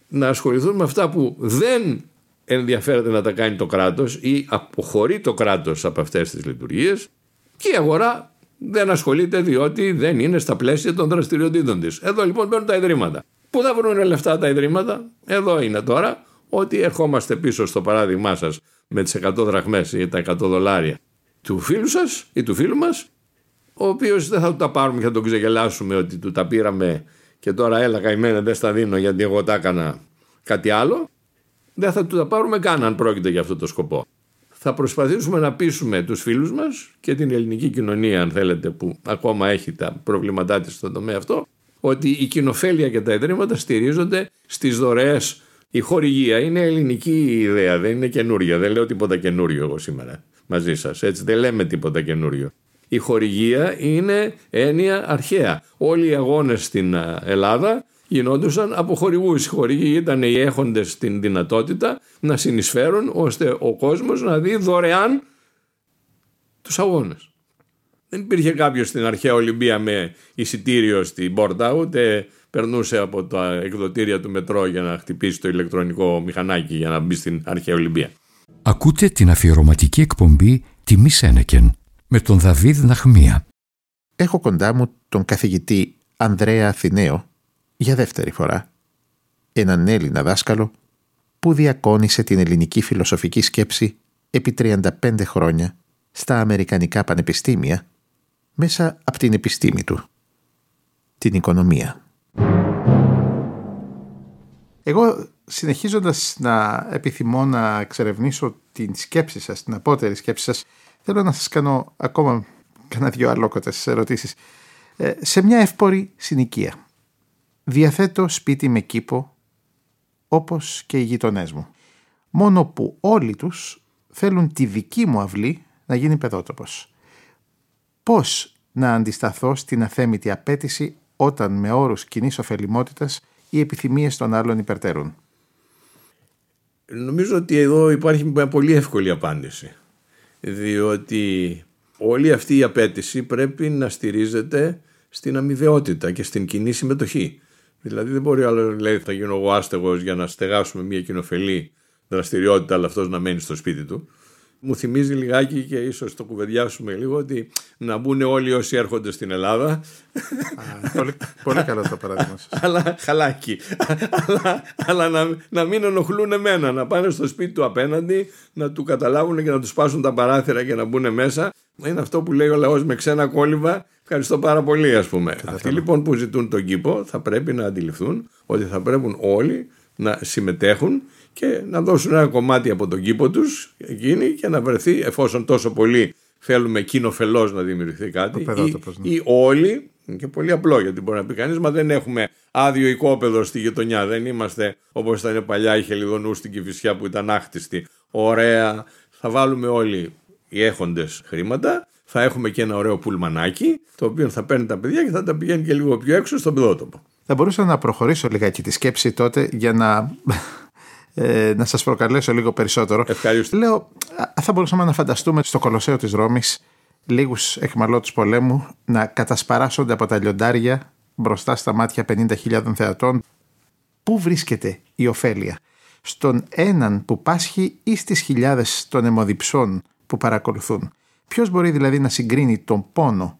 να ασχοληθούν με αυτά που δεν ενδιαφέρεται να τα κάνει το κράτος ή αποχωρεί το κράτος από αυτές τις λειτουργίες και η αγορά δεν ασχολείται διότι δεν είναι στα πλαίσια των δραστηριοτήτων της. Εδώ λοιπόν μπαίνουν τα ιδρύματα. Πού θα βρουν λεφτά τα ιδρύματα, εδώ είναι τώρα ότι ερχόμαστε πίσω στο παράδειγμά σας με τις 100 δραχμές ή τα 100 δολάρια του φίλου σας ή του φίλου μας ο οποίος δεν θα του τα πάρουμε και θα τον ξεγελάσουμε ότι του τα πήραμε και τώρα έλα καημένα δεν στα δίνω γιατί εγώ τα έκανα κάτι άλλο δεν θα του τα πάρουμε καν αν πρόκειται για αυτό το σκοπό. Θα προσπαθήσουμε να πείσουμε τους φίλους μας και την ελληνική κοινωνία αν θέλετε που ακόμα έχει τα προβλήματά της στον τομέα αυτό ότι η κοινοφέλεια και τα ιδρύματα στηρίζονται στις δωρεές η χορηγία είναι ελληνική ιδέα, δεν είναι καινούρια. Δεν λέω τίποτα καινούριο εγώ σήμερα μαζί σας. Έτσι δεν λέμε τίποτα καινούριο. Η χορηγία είναι έννοια αρχαία. Όλοι οι αγώνες στην Ελλάδα γινόντουσαν από χορηγούς. Οι χορηγοί ήταν οι έχοντες την δυνατότητα να συνεισφέρουν ώστε ο κόσμος να δει δωρεάν τους αγώνες. Δεν υπήρχε κάποιος στην αρχαία Ολυμπία με εισιτήριο στην πόρτα, ούτε περνούσε από τα εκδοτήρια του μετρό για να χτυπήσει το ηλεκτρονικό μηχανάκι για να μπει στην αρχαία Ολυμπία. Ακούτε την αφιερωματική εκπομπή «Τιμή Σένεκεν» με τον Δαβίδ Ναχμία. Έχω κοντά μου τον καθηγητή Ανδρέα Αθηναίο για δεύτερη φορά. Έναν Έλληνα δάσκαλο που διακόνησε την ελληνική φιλοσοφική σκέψη επί 35 χρόνια στα Αμερικανικά πανεπιστήμια μέσα από την επιστήμη του, την οικονομία. Εγώ συνεχίζοντας να επιθυμώ να εξερευνήσω την σκέψη σας, την απότερη σκέψη σας, θέλω να σας κάνω ακόμα κανένα δυο αλόκοτες ερωτήσεις. Ε, σε μια εύπορη συνοικία. Διαθέτω σπίτι με κήπο, όπως και οι γειτονές μου. Μόνο που όλοι τους θέλουν τη δική μου αυλή να γίνει παιδότοπος. Πώς να αντισταθώ στην αθέμητη απέτηση όταν με όρους κοινής ωφελημότητας οι επιθυμίες των άλλων υπερτερούν; Νομίζω ότι εδώ υπάρχει μια πολύ εύκολη απάντηση. Διότι όλη αυτή η απέτηση πρέπει να στηρίζεται στην αμοιβαιότητα και στην κοινή συμμετοχή. Δηλαδή δεν μπορεί άλλος να λέει θα γίνω εγώ άστεγος για να στεγάσουμε μια κοινοφελή δραστηριότητα αλλά αυτός να μένει στο σπίτι του μου θυμίζει λιγάκι και ίσως το κουβεντιάσουμε λίγο ότι να μπουν όλοι όσοι έρχονται στην Ελλάδα. Α, πολύ, πολύ καλό το παράδειγμα σας. αλλά χαλάκι. αλλά αλλά να, να μην ενοχλούν εμένα, να πάνε στο σπίτι του απέναντι, να του καταλάβουν και να τους σπάσουν τα παράθυρα και να μπουν μέσα. Είναι αυτό που λέει ο λαός με ξένα κόλληβα. Ευχαριστώ πάρα πολύ ας πούμε. Αυτοί λοιπόν που ζητούν τον κήπο θα πρέπει να αντιληφθούν ότι θα πρέπει όλοι να συμμετέχουν και να δώσουν ένα κομμάτι από τον κήπο τους εκείνη και να βρεθεί εφόσον τόσο πολύ θέλουμε κοινοφελώς να δημιουργηθεί κάτι ή, ναι. ή όλοι και πολύ απλό γιατί μπορεί να πει κανείς μα δεν έχουμε άδειο οικόπεδο στη γειτονιά δεν είμαστε όπως ήταν παλιά η Χελιδονού στην Κηφισιά που ήταν άχτιστη ωραία θα βάλουμε όλοι οι έχοντες χρήματα θα έχουμε και ένα ωραίο πουλμανάκι το οποίο θα παίρνει τα παιδιά και θα τα πηγαίνει και λίγο πιο έξω στον πεδότοπο. Θα μπορούσα να προχωρήσω λιγάκι τη σκέψη τότε για να ε, να σας προκαλέσω λίγο περισσότερο. Ευχαριστώ. Λέω, θα μπορούσαμε να φανταστούμε στο Κολοσσέο της Ρώμης λίγους εχμαλώτους πολέμου να κατασπαράσσονται από τα λιοντάρια μπροστά στα μάτια 50.000 θεατών. Πού βρίσκεται η ωφέλεια, στον έναν που πάσχει ή στις χιλιάδες των αιμοδιψών που παρακολουθούν; Ποιος μπορεί δηλαδή να συγκρίνει τον πόνο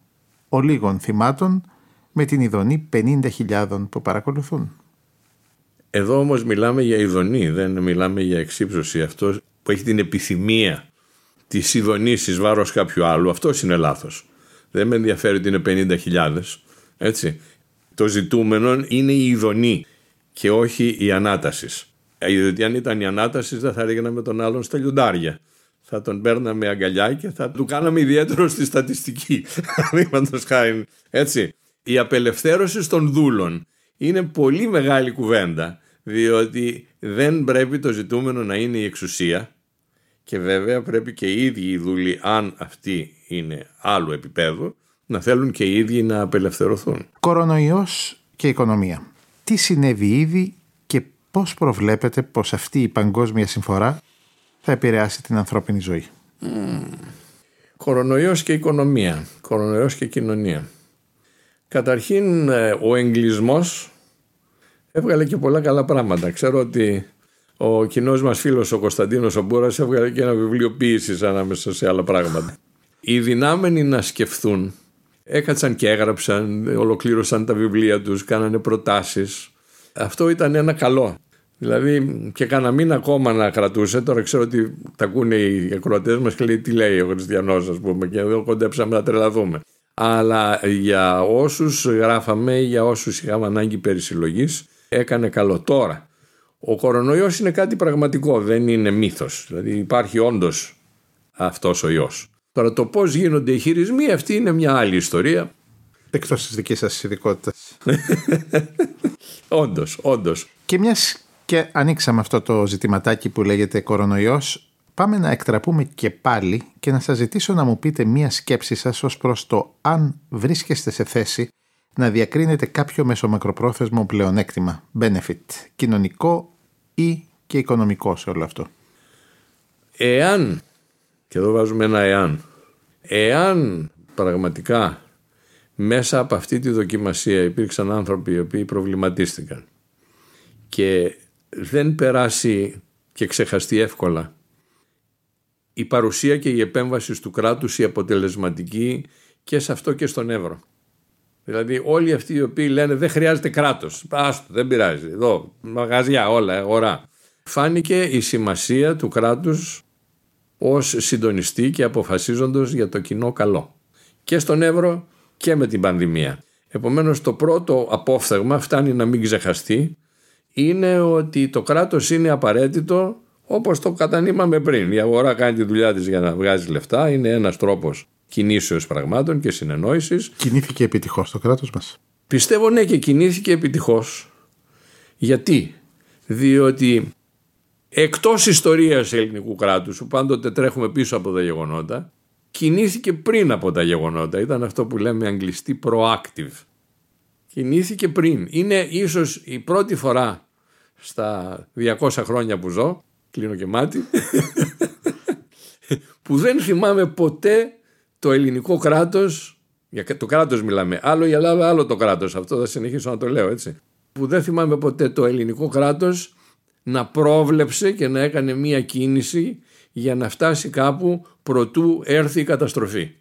ολίγων θυμάτων με την ειδονή 50.000 που παρακολουθούν; Εδώ όμως μιλάμε για ειδονή, δεν μιλάμε για εξύψωση. Αυτό που έχει την επιθυμία της ειδονής εις βάρος κάποιου άλλου, αυτό είναι λάθος. Δεν με ενδιαφέρει ότι είναι 50.000. Έτσι. Το ζητούμενο είναι η ειδονή και όχι η ανάτασης. Διότι αν ήταν η ανάτασης, δεν θα ρίχναμε τον άλλον στα λιοντάρια. Θα τον παίρναμε αγκαλιά και θα του κάναμε ιδιαίτερο στη στατιστική. χάρη. Έτσι. Η απελευθέρωση των δούλων είναι πολύ μεγάλη κουβέντα διότι δεν πρέπει το ζητούμενο να είναι η εξουσία και βέβαια πρέπει και οι ίδιοι οι δούλοι, αν αυτοί είναι άλλου επίπεδου, να θέλουν και οι ίδιοι να απελευθερωθούν. Κορονοϊός και οικονομία. Τι συνέβη ήδη και πώς προβλέπετε πως αυτή η παγκόσμια συμφορά θα επηρεάσει την ανθρώπινη ζωή; Mm. Κορονοϊός και οικονομία. Κορονοϊός και κοινωνία. Καταρχήν ε, ο εγκλισμός έβγαλε και πολλά καλά πράγματα. Ξέρω ότι ο κοινός μας φίλος ο Κωνσταντίνος Ομπούρα έβγαλε και ένα βιβλίο ποιήση ανάμεσα σε άλλα πράγματα. Οι δυνάμενοι να σκεφτούν έκατσαν και έγραψαν, ολοκλήρωσαν τα βιβλία τους, κάνανε προτάσεις. Αυτό ήταν ένα καλό. Δηλαδή και κανένα μήνα ακόμα να κρατούσε. Τώρα ξέρω ότι τα ακούνε οι ακροατές μας και λέει τι λέει ο Χριστιανός, ας πούμε, και εδώ κοντέψαμε να τρελαθούμε. Αλλά για όσους γράφαμε, για όσους είχαμε ανάγκη περισυλλογής, έκανε καλό. Τώρα, ο κορονοϊός είναι κάτι πραγματικό, δεν είναι μύθος. Δηλαδή υπάρχει όντως αυτός ο ιός. Τώρα το πώς γίνονται οι χειρισμοί αυτή είναι μια άλλη ιστορία. Εκτός της δικής σας ειδικότητας. όντως, όντως. Και μιας και ανοίξαμε αυτό το ζητηματάκι που λέγεται κορονοϊός, πάμε να εκτραπούμε και πάλι και να σας ζητήσω να μου πείτε μία σκέψη σας ως προς το αν βρίσκεστε σε θέση να διακρίνεται κάποιο μεσομακροπρόθεσμο πλεονέκτημα, benefit, κοινωνικό ή και οικονομικό σε όλο αυτό. Εάν, και εδώ βάζουμε ένα εάν, εάν πραγματικά μέσα από αυτή τη δοκιμασία υπήρξαν άνθρωποι οι οποίοι προβληματίστηκαν και δεν περάσει και ξεχαστεί εύκολα η παρουσία και η επέμβαση του κράτους η αποτελεσματική και σε αυτό και στον Εύρο. Δηλαδή όλοι αυτοί οι οποίοι λένε δεν χρειάζεται κράτος, άστο δεν πειράζει, εδώ μαγαζιά όλα, αγορά. Φάνηκε η σημασία του κράτους ως συντονιστή και αποφασίζοντος για το κοινό καλό. Και στον Εύρο και με την πανδημία. Επομένως το πρώτο απόφθεγμα φτάνει να μην ξεχαστεί είναι ότι το κράτος είναι απαραίτητο όπως το κατανείμαμε πριν. Η αγορά κάνει τη δουλειά της για να βγάζει λεφτά, είναι ένας τρόπος κινήσεως πραγμάτων και συνεννόησης. Κινήθηκε επιτυχώς το κράτος μας; Πιστεύω ναι και κινήθηκε επιτυχώς. Γιατί; Διότι εκτός ιστορίας ελληνικού κράτους που πάντοτε τρέχουμε πίσω από τα γεγονότα κινήθηκε πριν από τα γεγονότα. Ήταν αυτό που λέμε αγγλιστή proactive. Κινήθηκε πριν. Είναι ίσως η πρώτη φορά στα 200 χρόνια που ζω, κλείνω και μάτι, που δεν θυμάμαι ποτέ το ελληνικό κράτος, για το κράτος μιλάμε, άλλο η Ελλάδα, άλλο το κράτος, αυτό θα συνεχίσω να το λέω έτσι, που δεν θυμάμαι ποτέ το ελληνικό κράτος να πρόβλεψε και να έκανε μία κίνηση για να φτάσει κάπου προτού έρθει η καταστροφή.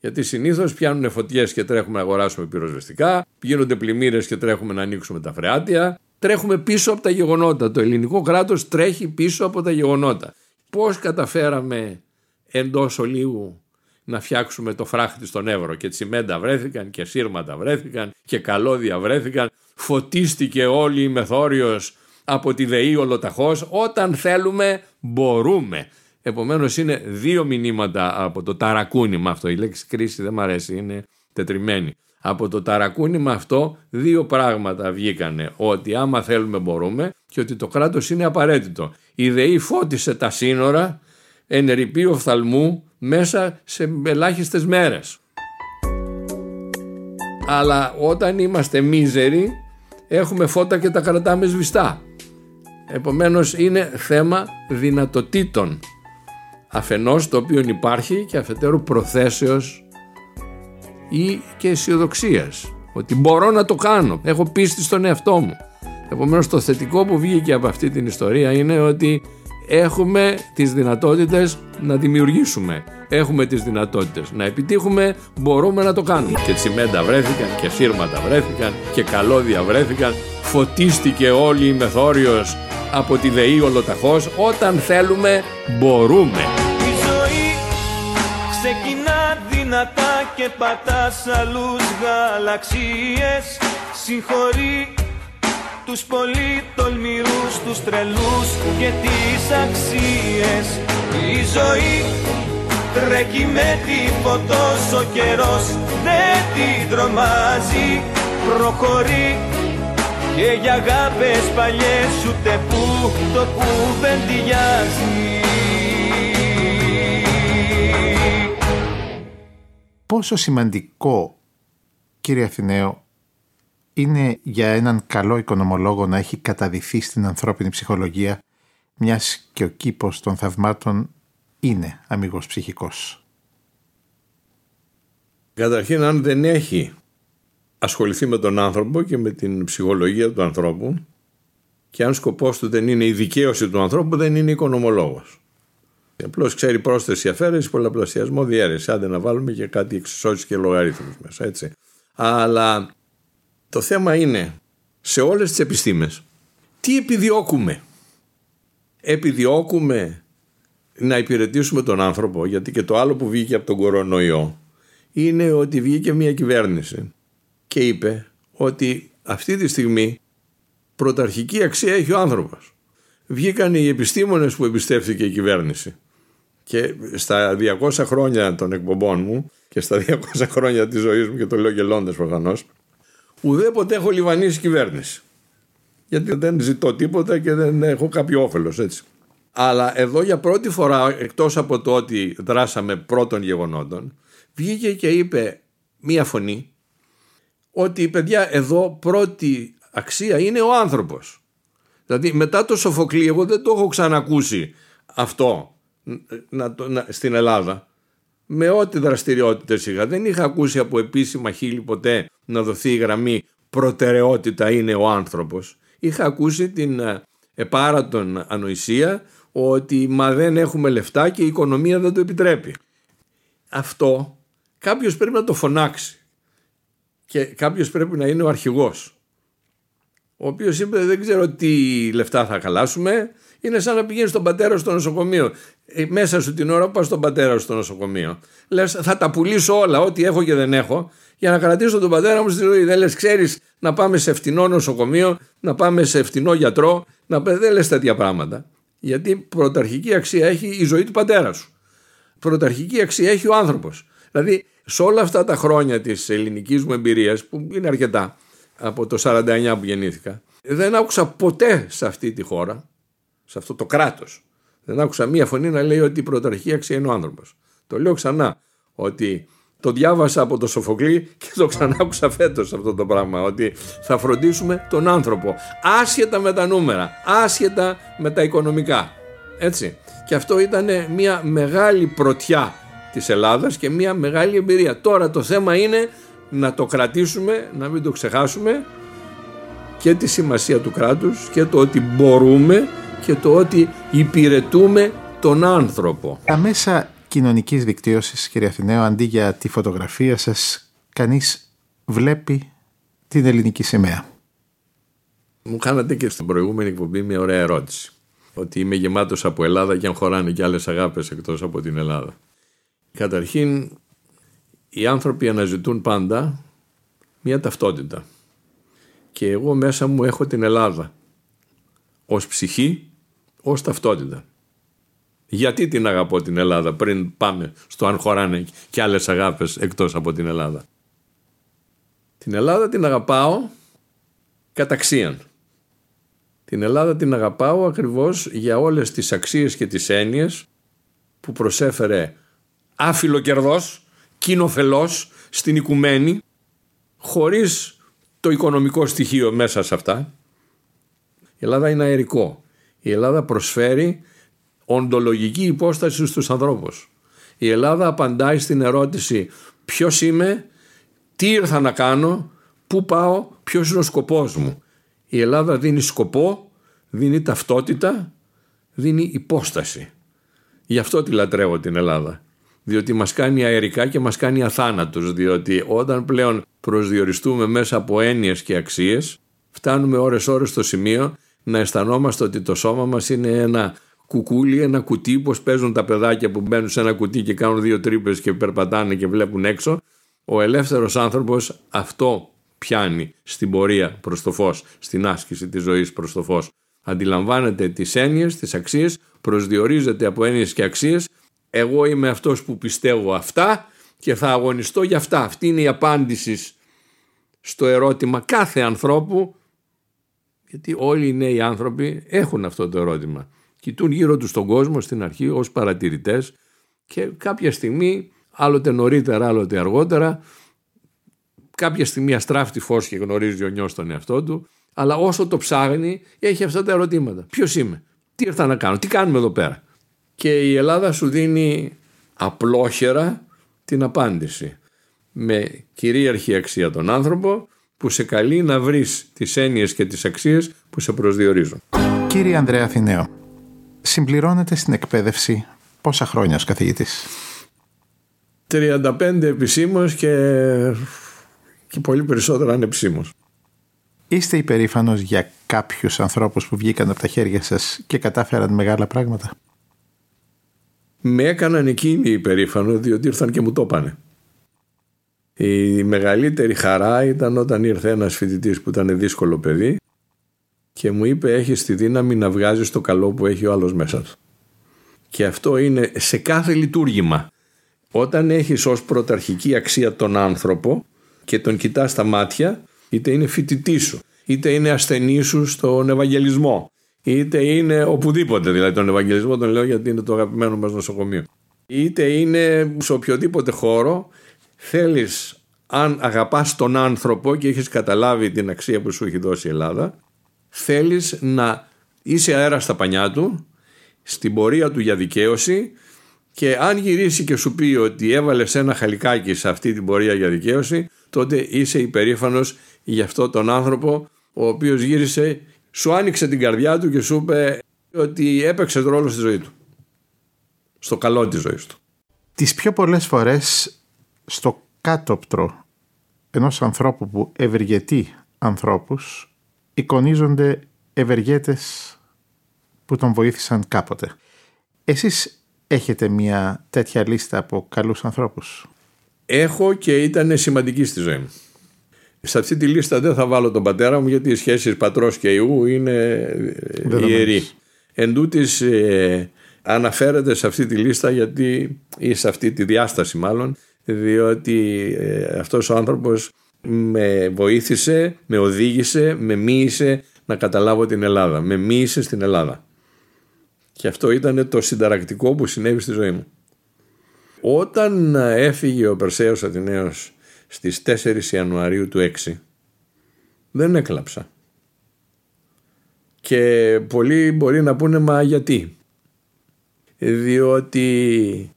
Γιατί συνήθως πιάνουν φωτιές και τρέχουμε να αγοράσουμε πυροσβεστικά, γίνονται πλημμύρες και τρέχουμε να ανοίξουμε τα φρεάτια. Τρέχουμε πίσω από τα γεγονότα. Το ελληνικό κράτος τρέχει πίσω από τα γεγονότα. Πώς καταφέραμε εντός ολίγου να φτιάξουμε το φράχτη στον Εύρο; Και τσιμέντα βρέθηκαν και σύρματα βρέθηκαν και καλώδια βρέθηκαν. Φωτίστηκε όλη η μεθόριος από τη ΔΕΗ ολοταχώς. Όταν θέλουμε μπορούμε. Επομένως είναι δύο μηνύματα από το ταρακούνημα αυτό. Η λέξη κρίση δεν μου αρέσει, είναι τετριμένη. Από το ταρακούνημα αυτό δύο πράγματα βγήκανε. Ότι άμα θέλουμε μπορούμε και ότι το κράτος είναι απαραίτητο. Η ΔΕΗ φώτισε τα σύνορα εν οφθαλμού μέσα σε ελάχιστες μέρες. Αλλά όταν είμαστε μίζεροι έχουμε φώτα και τα κρατάμε σβηστά. Επομένως είναι θέμα δυνατοτήτων αφενός το οποίο υπάρχει και αφετέρου προθέσεως ή και αισιοδοξίας. ότι μπορώ να το κάνω, έχω πίστη στον εαυτό μου. Επομένως το θετικό που βγήκε από αυτή την ιστορία είναι ότι έχουμε τις δυνατότητες να δημιουργήσουμε. Έχουμε τις δυνατότητες να επιτύχουμε, μπορούμε να το κάνουμε. Και τσιμέντα βρέθηκαν και σύρματα βρέθηκαν και καλώδια βρέθηκαν. Φωτίστηκε όλη η μεθόριος από τη ΔΕΗ ολοταχώς. Όταν θέλουμε μπορούμε. Δυνατά και πατάς αλλούς γαλαξίες. Συγχωρεί τους πολύ τολμηρούς, τους τρελούς και τις αξίες. Η ζωή τρέχει με τίποτος ο καιρός δεν την τρομάζει. Προχωρεί και για αγάπες παλιές ούτε που το κουβεντιάζει Πόσο σημαντικό, κύριε Αθηναίο, είναι για έναν καλό οικονομολόγο να έχει καταδυθεί στην ανθρώπινη ψυχολογία μιας και ο κήπος των θαυμάτων είναι αμυγός ψυχικός. Καταρχήν αν δεν έχει ασχοληθεί με τον άνθρωπο και με την ψυχολογία του ανθρώπου και αν σκοπός του δεν είναι η δικαίωση του ανθρώπου δεν είναι οικονομολόγος. Απλώς ξέρει πρόσθεση αφαίρεση, πολλαπλασιασμό, διαίρεση. Άντε να βάλουμε και κάτι εξισώσεις και λογαριθμού μέσα, έτσι. Αλλά το θέμα είναι σε όλες τις επιστήμες τι επιδιώκουμε; Επιδιώκουμε να υπηρετήσουμε τον άνθρωπο γιατί και το άλλο που βγήκε από τον κορονοϊό είναι ότι βγήκε μια κυβέρνηση και είπε ότι αυτή τη στιγμή πρωταρχική αξία έχει ο άνθρωπος. Βγήκαν οι επιστήμονες που εμπιστεύτηκε η κυβέρνηση και στα 200 χρόνια των εκπομπών μου και στα 200 χρόνια της ζωής μου και το λέω γελώντας προφανώς ουδέποτε έχω λιβανίσει κυβέρνηση. Γιατί δεν ζητώ τίποτα και δεν έχω κάποιο όφελος, έτσι. Αλλά εδώ για πρώτη φορά, εκτός από το ότι δράσαμε πρώτων γεγονότων, βγήκε και είπε μία φωνή ότι παιδιά εδώ πρώτη αξία είναι ο άνθρωπος. Δηλαδή μετά το Σοφοκλή εγώ δεν το έχω ξανακούσει αυτό να, να, στην Ελλάδα με ό,τι δραστηριότητες είχα. Δεν είχα ακούσει από επίσημα χείλη ποτέ να δοθεί η γραμμή προτεραιότητα είναι ο άνθρωπος. Είχα ακούσει την ε, επάρατον ανοησία ότι μα δεν έχουμε λεφτά και η οικονομία δεν το επιτρέπει. Αυτό κάποιος πρέπει να το φωνάξει και κάποιος πρέπει να είναι ο αρχηγός ο οποίος είπε δεν ξέρω τι λεφτά θα χαλάσουμε είναι σαν να πηγαίνεις στον πατέρα στο νοσοκομείο. Ε, μέσα σου την ώρα που πας στον πατέρα σου στο νοσοκομείο. Λες, θα τα πουλήσω όλα, ό,τι έχω και δεν έχω, για να κρατήσω τον πατέρα μου στη ζωή. Δεν λες, ξέρεις να πάμε σε φτηνό νοσοκομείο, να πάμε σε φτηνό γιατρό. Να... Δεν λες τέτοια πράγματα. Γιατί πρωταρχική αξία έχει η ζωή του πατέρα σου. Πρωταρχική αξία έχει ο άνθρωπος. Δηλαδή, σε όλα αυτά τα χρόνια της ελληνικής μου εμπειρίας, που είναι αρκετά από το 49 που γεννήθηκα, δεν άκουσα ποτέ σε αυτή τη χώρα σε αυτό το κράτος. Δεν άκουσα μία φωνή να λέει ότι η πρωταρχική αξία είναι ο άνθρωπος. Το λέω ξανά. Ότι το διάβασα από το Σοφοκλή και το ξανάκουσα φέτος αυτό το πράγμα. Ότι θα φροντίσουμε τον άνθρωπο. Άσχετα με τα νούμερα. Άσχετα με τα οικονομικά. Έτσι. Και αυτό ήταν μια μεγάλη πρωτιά της Ελλάδας και μια μεγάλη εμπειρία. Τώρα το θέμα είναι να το κρατήσουμε, να μην το ξεχάσουμε και τη σημασία του κράτους και το ότι μπορούμε και το ότι υπηρετούμε τον άνθρωπο. Τα μέσα κοινωνικής δικτύωσης, κύριε Αθηναίο, αντί για τη φωτογραφία σας, κανείς βλέπει την ελληνική σημαία. Μου κάνατε και στην προηγούμενη εκπομπή μια ωραία ερώτηση. Ότι είμαι γεμάτος από Ελλάδα και αν χωράνε και άλλες αγάπες εκτός από την Ελλάδα. Καταρχήν, οι άνθρωποι αναζητούν πάντα μια ταυτότητα. Και εγώ μέσα μου έχω την Ελλάδα. Ως ψυχή, ως ταυτότητα. Γιατί την αγαπώ την Ελλάδα πριν πάμε στο αν χωράνε και άλλες αγάπες εκτός από την Ελλάδα. Την Ελλάδα την αγαπάω καταξίαν. Την Ελλάδα την αγαπάω ακριβώς για όλες τις αξίες και τις έννοιες που προσέφερε άφιλο κερδός, κοινοφελός στην οικουμένη, χωρίς το οικονομικό στοιχείο μέσα σε αυτά. Η Ελλάδα είναι αερικό. Η Ελλάδα προσφέρει οντολογική υπόσταση στους ανθρώπους. Η Ελλάδα απαντάει στην ερώτηση ποιος είμαι, τι ήρθα να κάνω, πού πάω, ποιος είναι ο σκοπός μου. Η Ελλάδα δίνει σκοπό, δίνει ταυτότητα, δίνει υπόσταση. Γι' αυτό τη λατρεύω την Ελλάδα. Διότι μας κάνει αερικά και μας κάνει αθάνατους. Διότι όταν πλέον προσδιοριστούμε μέσα από έννοιες και αξίες, φτάνουμε ώρες ώρες στο σημείο να αισθανόμαστε ότι το σώμα μας είναι ένα κουκούλι, ένα κουτί, πως παίζουν τα παιδάκια που μπαίνουν σε ένα κουτί και κάνουν δύο τρύπες και περπατάνε και βλέπουν έξω. Ο ελεύθερος άνθρωπος αυτό πιάνει στην πορεία προς το φως, στην άσκηση της ζωής προς το φως. Αντιλαμβάνεται τις έννοιες, τις αξίες, προσδιορίζεται από έννοιες και αξίες. Εγώ είμαι αυτός που πιστεύω αυτά και θα αγωνιστώ για αυτά. Αυτή είναι η απάντηση στο ερώτημα κάθε ανθρώπου γιατί όλοι οι νέοι άνθρωποι έχουν αυτό το ερώτημα κοιτούν γύρω τους τον κόσμο στην αρχή ως παρατηρητές και κάποια στιγμή, άλλοτε νωρίτερα, άλλοτε αργότερα, κάποια στιγμή αστράφτει φως και γνωρίζει ο νιός τον εαυτό του, αλλά όσο το ψάχνει έχει αυτά τα ερωτήματα. Ποιος είμαι, τι ήρθα να κάνω, τι κάνουμε εδώ πέρα; Και η Ελλάδα σου δίνει απλόχερα την απάντηση με κυρίαρχη αξία τον άνθρωπο που σε καλεί να βρεις τις έννοιες και τις αξίες που σε προσδιορίζουν. Κύριε Ανδρέα Αθηναίο, συμπληρώνεται στην εκπαίδευση πόσα χρόνια ως καθηγητής; 35 επισήμως και, και πολύ περισσότερα ανεπισήμως. Είστε υπερήφανος για κάποιους ανθρώπους που βγήκαν από τα χέρια σας και κατάφεραν μεγάλα πράγματα; Με έκαναν εκείνοι υπερήφανο διότι ήρθαν και μου το έπανε. Η μεγαλύτερη χαρά ήταν όταν ήρθε ένας φοιτητής που ήταν δύσκολο παιδί και μου είπε έχεις τη δύναμη να βγάζεις το καλό που έχει ο άλλος μέσα του. Και αυτό είναι σε κάθε λειτουργήμα. Όταν έχεις ως πρωταρχική αξία τον άνθρωπο και τον κοιτάς στα μάτια, είτε είναι φοιτητή σου, είτε είναι ασθενή σου στον Ευαγγελισμό, είτε είναι οπουδήποτε, δηλαδή τον Ευαγγελισμό τον λέω γιατί είναι το αγαπημένο μας νοσοκομείο, είτε είναι σε οποιοδήποτε χώρο, θέλεις αν αγαπάς τον άνθρωπο και έχεις καταλάβει την αξία που σου έχει δώσει η Ελλάδα, θέλεις να είσαι αέρας στα πανιά του, στην πορεία του για δικαίωση και αν γυρίσει και σου πει ότι έβαλες ένα χαλικάκι σε αυτή την πορεία για δικαίωση, τότε είσαι υπερήφανος για αυτό τον άνθρωπο ο οποίος γύρισε, σου άνοιξε την καρδιά του και σου είπε ότι έπαιξε ρόλο στη ζωή του. Στο καλό της ζωής του. Τις πιο πολλές φορές στο κάτωπτρο ενός ανθρώπου που ευεργετεί ανθρώπους εικονίζονται ευεργέτες που τον βοήθησαν κάποτε. Εσείς έχετε μια τέτοια λίστα από καλούς ανθρώπους; Έχω και ήταν σημαντική στη ζωή μου. Σε αυτή τη λίστα δεν θα βάλω τον πατέρα μου γιατί οι σχέσεις πατρός και ιού είναι ιερή. Εν τούτης, ε, αναφέρεται σε αυτή τη λίστα γιατί ή σε αυτή τη διάσταση μάλλον διότι ε, αυτός ο άνθρωπος με βοήθησε, με οδήγησε, με μίλησε να καταλάβω την Ελλάδα. Με μίλησε στην Ελλάδα. Και αυτό ήταν το συνταρακτικό που συνέβη στη ζωή μου. Όταν έφυγε ο Περσέος Αθηναίος στις 4 Ιανουαρίου του 6 δεν έκλαψα. Και πολλοί μπορεί να πούνε μα γιατί. Διότι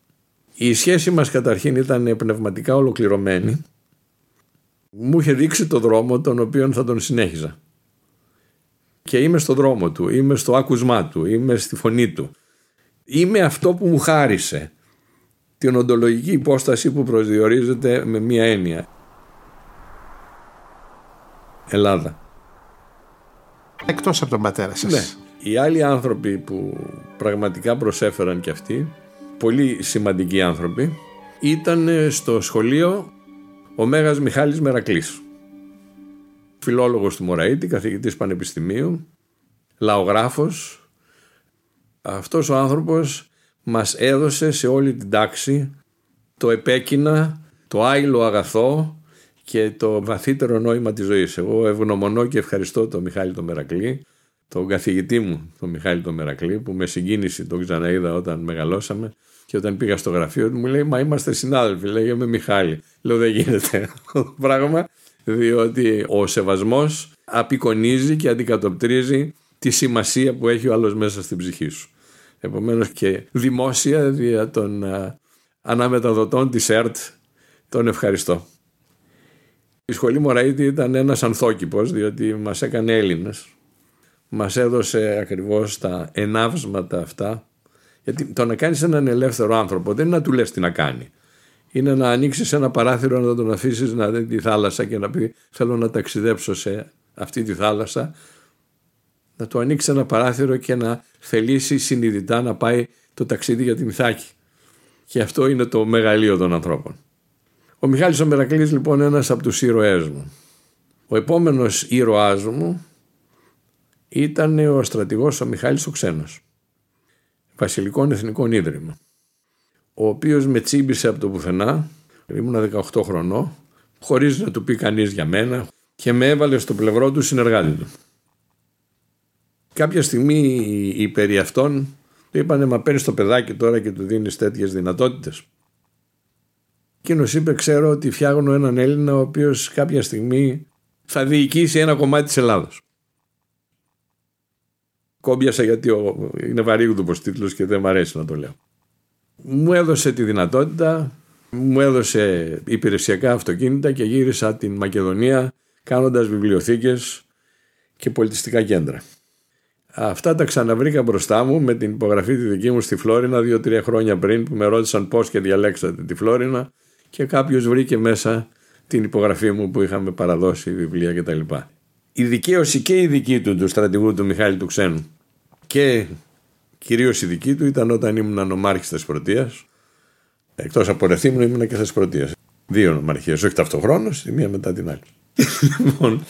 η σχέση μας καταρχήν ήταν πνευματικά ολοκληρωμένη. Μου είχε δείξει το δρόμο τον οποίο θα τον συνέχιζα. Και είμαι στο δρόμο του, είμαι στο άκουσμά του, είμαι στη φωνή του. Είμαι αυτό που μου χάρισε την οντολογική υπόσταση που προσδιορίζεται με μία έννοια. Ελλάδα. Εκτός από τον πατέρα σας. Ναι. Οι άλλοι άνθρωποι που πραγματικά προσέφεραν και αυτοί, πολύ σημαντικοί άνθρωποι, ήταν στο σχολείο ο Μέγας Μιχάλης Μερακλής. Φιλόλογος του Μωραήτη, καθηγητής πανεπιστημίου, λαογράφος. Αυτός ο άνθρωπος μας έδωσε σε όλη την τάξη το επέκεινα, το άειλο αγαθό και το βαθύτερο νόημα της ζωής. Εγώ ευγνωμονώ και ευχαριστώ τον Μιχάλη τον Μερακλή, τον καθηγητή μου τον Μιχάλη τον Μερακλή που με συγκίνησε τον ξαναείδα όταν μεγαλώσαμε και όταν πήγα στο γραφείο του μου λέει μα είμαστε συνάδελφοι, λέγε με Μιχάλη. Λέω δεν γίνεται πράγμα διότι ο σεβασμός απεικονίζει και αντικατοπτρίζει τη σημασία που έχει ο άλλος μέσα στην ψυχή σου. Επομένως και δημόσια δια των αναμεταδοτών της ΕΡΤ τον ευχαριστώ. Η σχολή Μωραήτη ήταν ένας ανθόκηπος διότι μας έκανε Έλληνες. Μας έδωσε ακριβώς τα ενάυσματα αυτά γιατί το να κάνεις έναν ελεύθερο άνθρωπο δεν είναι να του λες τι να κάνει. Είναι να ανοίξεις ένα παράθυρο να τον αφήσεις να δει τη θάλασσα και να πει θέλω να ταξιδέψω σε αυτή τη θάλασσα να του ανοίξεις ένα παράθυρο και να θελήσει συνειδητά να πάει το ταξίδι για τη Μυθάκη. Και αυτό είναι το μεγαλείο των ανθρώπων. Ο Μιχάλης ο Μερακλής λοιπόν ένας από τους ήρωές μου. Ο επόμενος ήρωάς μου ήταν ο στρατηγός ο Μιχάλης ο Ξένος. Βασιλικών Εθνικών Ίδρυμα. Ο οποίος με τσίμπησε από το πουθενά, ήμουνα 18 χρονών, χωρίς να του πει κανείς για μένα και με έβαλε στο πλευρό του συνεργάτη του. Κάποια στιγμή οι περί αυτών του είπανε μα παίρνεις το παιδάκι τώρα και του δίνεις τέτοιες δυνατότητες. Εκείνος είπε: Ξέρω ότι φτιάχνω έναν Έλληνα ο οποίος κάποια στιγμή θα διοικήσει ένα κομμάτι της Ελλάδος. Κόμπιασα γιατί είναι βαρύγδουπος τίτλος και δεν μου αρέσει να το λέω. Μου έδωσε τη δυνατότητα, μου έδωσε υπηρεσιακά αυτοκίνητα και γύρισα την Μακεδονία κάνοντας βιβλιοθήκες και πολιτιστικά κέντρα. Αυτά τα ξαναβρήκα μπροστά μου με την υπογραφή τη δική μου στη Φλόρινα δύο-τρία χρόνια πριν που με ρώτησαν πώς και διαλέξατε τη Φλόρινα και κάποιος βρήκε μέσα την υπογραφή μου που είχαμε παραδώσει βιβλία κτλ. Η δικαίωση και η δική του του στρατηγού του Μιχάλη του Ξένου και κυρίως η δική του ήταν όταν ήμουν νομάρχης της Πρωτείας εκτός από Ρεθύμνου ήμουν και της Πρωτείας. Δύο νομαρχίες, όχι ταυτοχρόνως, η μία μετά την άλλη. λοιπόν,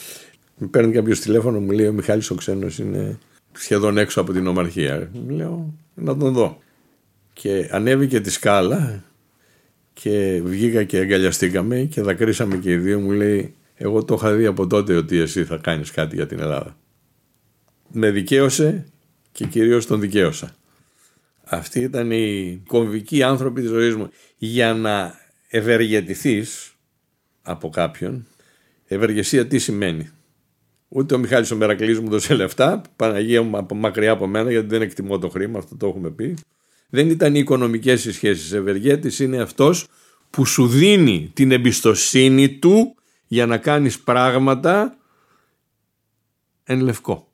με παίρνει κάποιος τηλέφωνο, μου λέει ο Μιχάλης ο Ξένος είναι σχεδόν έξω από την νομαρχία. Μου λέω να τον δω. Και ανέβηκε τη σκάλα και βγήκα και αγκαλιαστήκαμε και δακρύσαμε και οι δύο μου λέει εγώ το είχα δει από τότε ότι εσύ θα κάνεις κάτι για την Ελλάδα. Με δικαίωσε και κυρίως τον δικαίωσα. Αυτοί ήταν οι κομβικοί άνθρωποι της ζωής μου. Για να ευεργετηθείς από κάποιον, ευεργεσία τι σημαίνει; Ούτε ο Μιχάλης ο Μερακλής μου δώσε λεφτά, Παναγία μου μακριά από μένα γιατί δεν εκτιμώ το χρήμα, αυτό το έχουμε πει. Δεν ήταν οι οικονομικές οι σχέσεις. Ευεργέτης είναι αυτός που σου δίνει την εμπιστοσύνη του για να κάνεις πράγματα εν λευκό.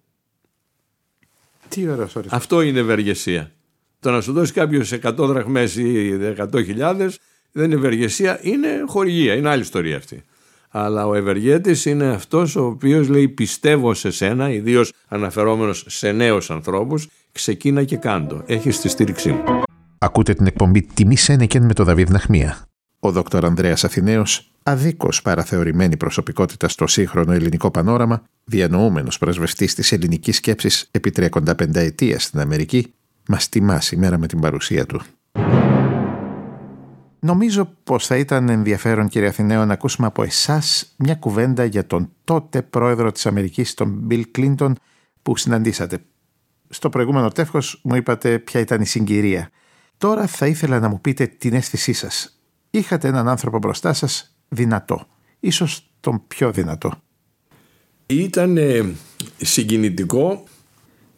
Τι ωραίο Αυτό είναι ευεργεσία. Το να σου δώσει κάποιος 100 δραχμές ή 100.000 δεν είναι ευεργεσία, είναι χορηγία, είναι άλλη ιστορία αυτή. Αλλά ο ευεργέτης είναι αυτός ο οποίος λέει πιστεύω σε σένα, ιδίως αναφερόμενος σε νέους ανθρώπους, ξεκίνα και κάντο. Έχεις τη στήριξή μου. Ακούτε την εκπομπή «Τιμή Σένεκεν» με τον Δαβίδ Ναχμία. Ο Δ. Ανδρέας Αθηναίος, αδίκως παραθεωρημένη προσωπικότητα στο σύγχρονο ελληνικό πανόραμα, διανοούμενος πρεσβευτής της ελληνικής σκέψης επί 35 ετία στην Αμερική, μας τιμάς σήμερα με την παρουσία του. Νομίζω πως θα ήταν ενδιαφέρον κύριε Αθηναίο να ακούσουμε από εσάς μια κουβέντα για τον τότε πρόεδρο της Αμερικής, τον Μπιλ Κλίντον, που συναντήσατε. Στο προηγούμενο τεύχος μου είπατε ποια ήταν η συγκυρία. Τώρα θα ήθελα να μου πείτε την αίσθησή σας. Είχατε έναν άνθρωπο μπροστά σας δυνατό, ίσως τον πιο δυνατό. Ήταν ε, συγκινητικό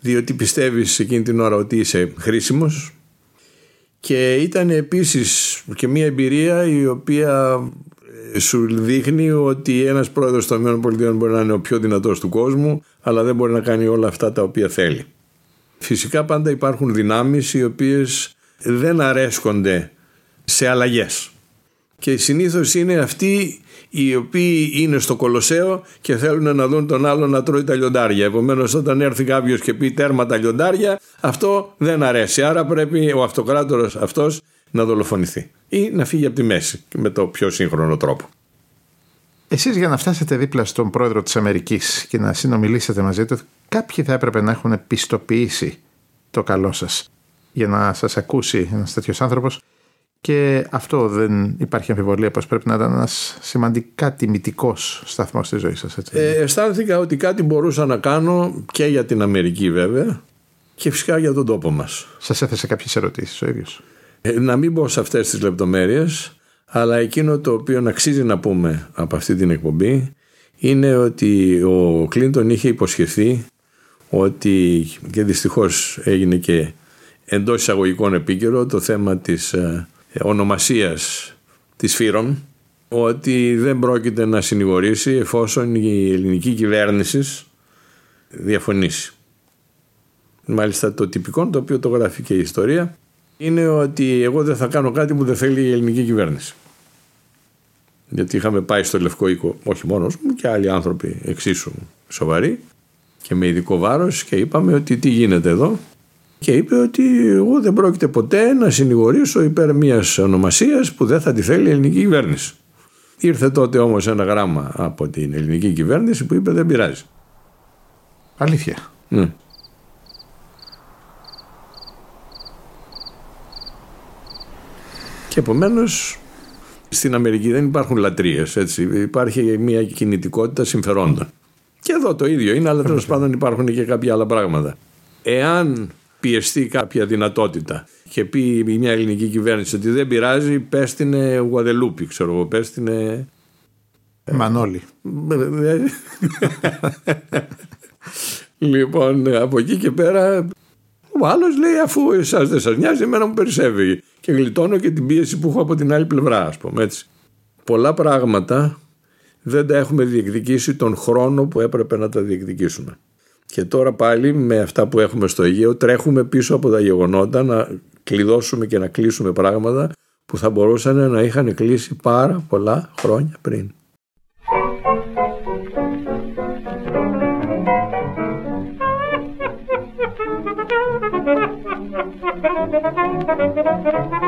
διότι πιστεύεις εκείνη την ώρα ότι είσαι χρήσιμος και ήταν επίσης και μια εμπειρία η οποία ε, σου δείχνει ότι ένας πρόεδρος των ΗΠΑ μπορεί να είναι ο πιο δυνατός του κόσμου αλλά δεν μπορεί να κάνει όλα αυτά τα οποία θέλει. Φυσικά πάντα υπάρχουν δυνάμεις οι οποίες δεν αρέσκονται σε αλλαγές και συνήθως είναι αυτοί οι οποίοι είναι στο Κολοσσέο και θέλουν να δουν τον άλλο να τρώει τα λιοντάρια. Επομένως, όταν έρθει κάποιος και πει τέρμα τα λιοντάρια, αυτό δεν αρέσει. Άρα πρέπει ο αυτοκράτορας αυτός να δολοφονηθεί ή να φύγει από τη μέση με το πιο σύγχρονο τρόπο. Εσείς για να φτάσετε δίπλα στον πρόεδρο της Αμερικής και να συνομιλήσετε μαζί του, κάποιοι θα έπρεπε να έχουν πιστοποιήσει το καλό σας για να σας ακούσει ένας τέτοιος άνθρωπος και αυτό δεν υπάρχει αμφιβολία πως πρέπει να ήταν ένας σημαντικά τιμητικός σταθμός στη ζωής σας. Έτσι. Ε, αισθάνθηκα ότι κάτι μπορούσα να κάνω και για την Αμερική βέβαια και φυσικά για τον τόπο μας. Σας έθεσε κάποιες ερωτήσεις ο ίδιος. Ε, να μην μπω σε αυτές τις λεπτομέρειες αλλά εκείνο το οποίο αξίζει να πούμε από αυτή την εκπομπή είναι ότι ο Κλίντον είχε υποσχεθεί ότι και δυστυχώς έγινε και εντός εισαγωγικών επίκαιρο το θέμα της ε, ονομασίας της Φύρων ότι δεν πρόκειται να συνηγορήσει εφόσον η ελληνική κυβέρνηση διαφωνήσει. Μάλιστα το τυπικό το οποίο το γράφει και η ιστορία είναι ότι εγώ δεν θα κάνω κάτι που δεν θέλει η ελληνική κυβέρνηση. Γιατί είχαμε πάει στο Λευκό Οίκο, όχι μόνος μου και άλλοι άνθρωποι εξίσου σοβαροί και με ειδικό βάρος και είπαμε ότι τι γίνεται εδώ και είπε ότι εγώ δεν πρόκειται ποτέ να συνηγορήσω υπέρ μιας ονομασίας που δεν θα τη θέλει η ελληνική κυβέρνηση. Ήρθε τότε όμως ένα γράμμα από την ελληνική κυβέρνηση που είπε δεν πειράζει. Αλήθεια. Ναι. Και επομένως στην Αμερική δεν υπάρχουν λατρείες, έτσι. Υπάρχει μια κινητικότητα συμφερόντων. Και εδώ το ίδιο είναι, αλλά τέλος πάντων υπάρχουν και κάποια άλλα πράγματα. Εάν πιεστεί κάποια δυνατότητα και πει μια ελληνική κυβέρνηση ότι δεν πειράζει, πέστηνε Γουαδελούπη, ξέρω εγώ, πέστηνε. Μανώλη. λοιπόν, από εκεί και πέρα, ο άλλος λέει: Αφού εσάς δεν σας νοιάζει, εμένα μου περισσεύει. Και γλιτώνω και την πίεση που έχω από την άλλη πλευρά, ας πούμε έτσι. Πολλά πράγματα δεν τα έχουμε διεκδικήσει τον χρόνο που έπρεπε να τα διεκδικήσουμε. Και τώρα πάλι με αυτά που έχουμε στο Αιγαίο τρέχουμε πίσω από τα γεγονότα να κλειδώσουμε και να κλείσουμε πράγματα που θα μπορούσαν να είχαν κλείσει πάρα πολλά χρόνια πριν.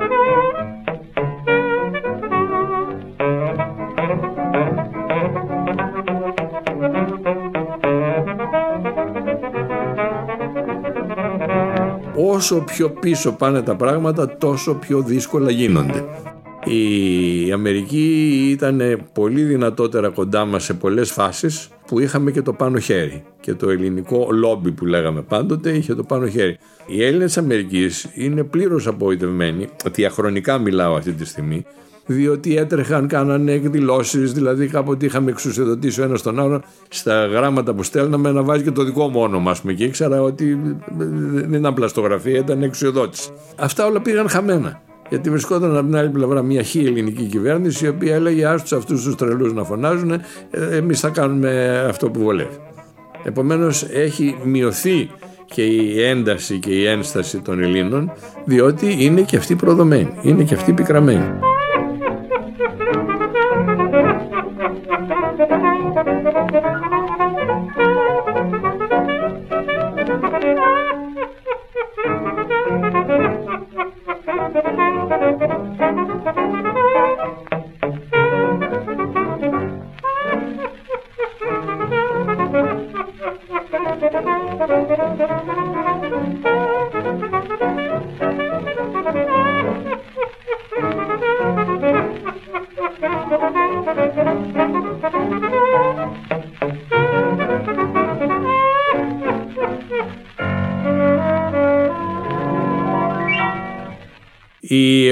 όσο πιο πίσω πάνε τα πράγματα τόσο πιο δύσκολα γίνονται. Η Αμερική ήταν πολύ δυνατότερα κοντά μας σε πολλές φάσεις που είχαμε και το πάνω χέρι και το ελληνικό λόμπι που λέγαμε πάντοτε είχε το πάνω χέρι. Οι Έλληνες Αμερικής είναι πλήρως απογοητευμένοι, διαχρονικά μιλάω αυτή τη στιγμή, διότι έτρεχαν, κάνανε εκδηλώσεις, δηλαδή κάποτε είχαμε εξουσιοδοτήσει ο ένας τον άλλον στα γράμματα που στέλναμε να βάζει και το δικό μου όνομα, ας πούμε, και ήξερα ότι δεν ήταν πλαστογραφία, ήταν εξουσιοδότηση. Αυτά όλα πήγαν χαμένα. Γιατί βρισκόταν από την άλλη πλευρά μια χή ελληνική κυβέρνηση η οποία έλεγε άστου αυτούς τους τρελούς να φωνάζουν, ε, εμείς θα κάνουμε αυτό που βολεύει. Επομένως έχει μειωθεί και η ένταση και η ένσταση των Ελλήνων διότι είναι και αυτοί προδομένοι, είναι και αυτοί πικραμένοι.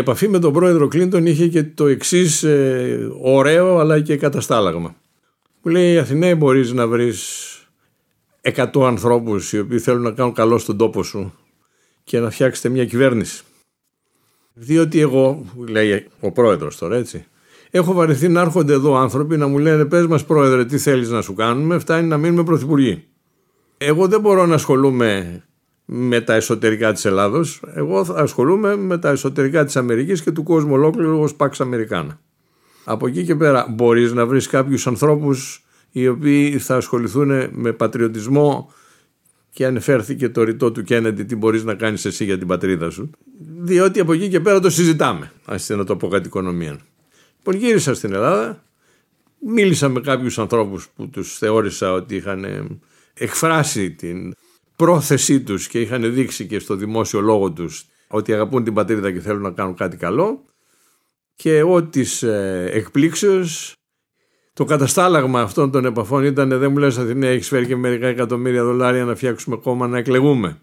Επαφή με τον πρόεδρο Κλίντον είχε και το εξής ωραίο αλλά και καταστάλαγμα. Μου λέει Αθηναίοι μπορείς να βρεις 100 ανθρώπους οι οποίοι θέλουν να κάνουν καλό στον τόπο σου και να φτιάξετε μια κυβέρνηση. Διότι εγώ, λέει ο πρόεδρος τώρα έτσι, έχω βαρεθεί να έρχονται εδώ άνθρωποι να μου λένε πες μας πρόεδρε τι θέλεις να σου κάνουμε, φτάνει να μείνουμε πρωθυπουργοί. Εγώ δεν μπορώ να ασχολούμαι με τα εσωτερικά της Ελλάδος, εγώ θα ασχολούμαι με τα εσωτερικά της Αμερικής και του κόσμου ολόκληρου ως Pax Αμερικάνα. Από εκεί και πέρα μπορείς να βρεις κάποιους ανθρώπους οι οποίοι θα ασχοληθούν με πατριωτισμό και ανεφέρθηκε το ρητό του Κέννεντι τι μπορείς να κάνεις εσύ για την πατρίδα σου. Διότι από εκεί και πέρα το συζητάμε ας να το πω κάτι οικονομία λοιπόν γύρισα στην Ελλάδα μίλησα με κάποιους ανθρώπους που τους θεώρησα ότι είχαν εκφράσει την πρόθεσή τους και είχαν δείξει και στο δημόσιο λόγο τους ότι αγαπούν την πατρίδα και θέλουν να κάνουν κάτι καλό και εγώ της ε, εκπλήξεως το καταστάλαγμα αυτών των επαφών ήταν δεν μου λες Αθηναία έχεις φέρει και μερικά εκατομμύρια δολάρια να φτιάξουμε κόμμα να εκλεγούμε.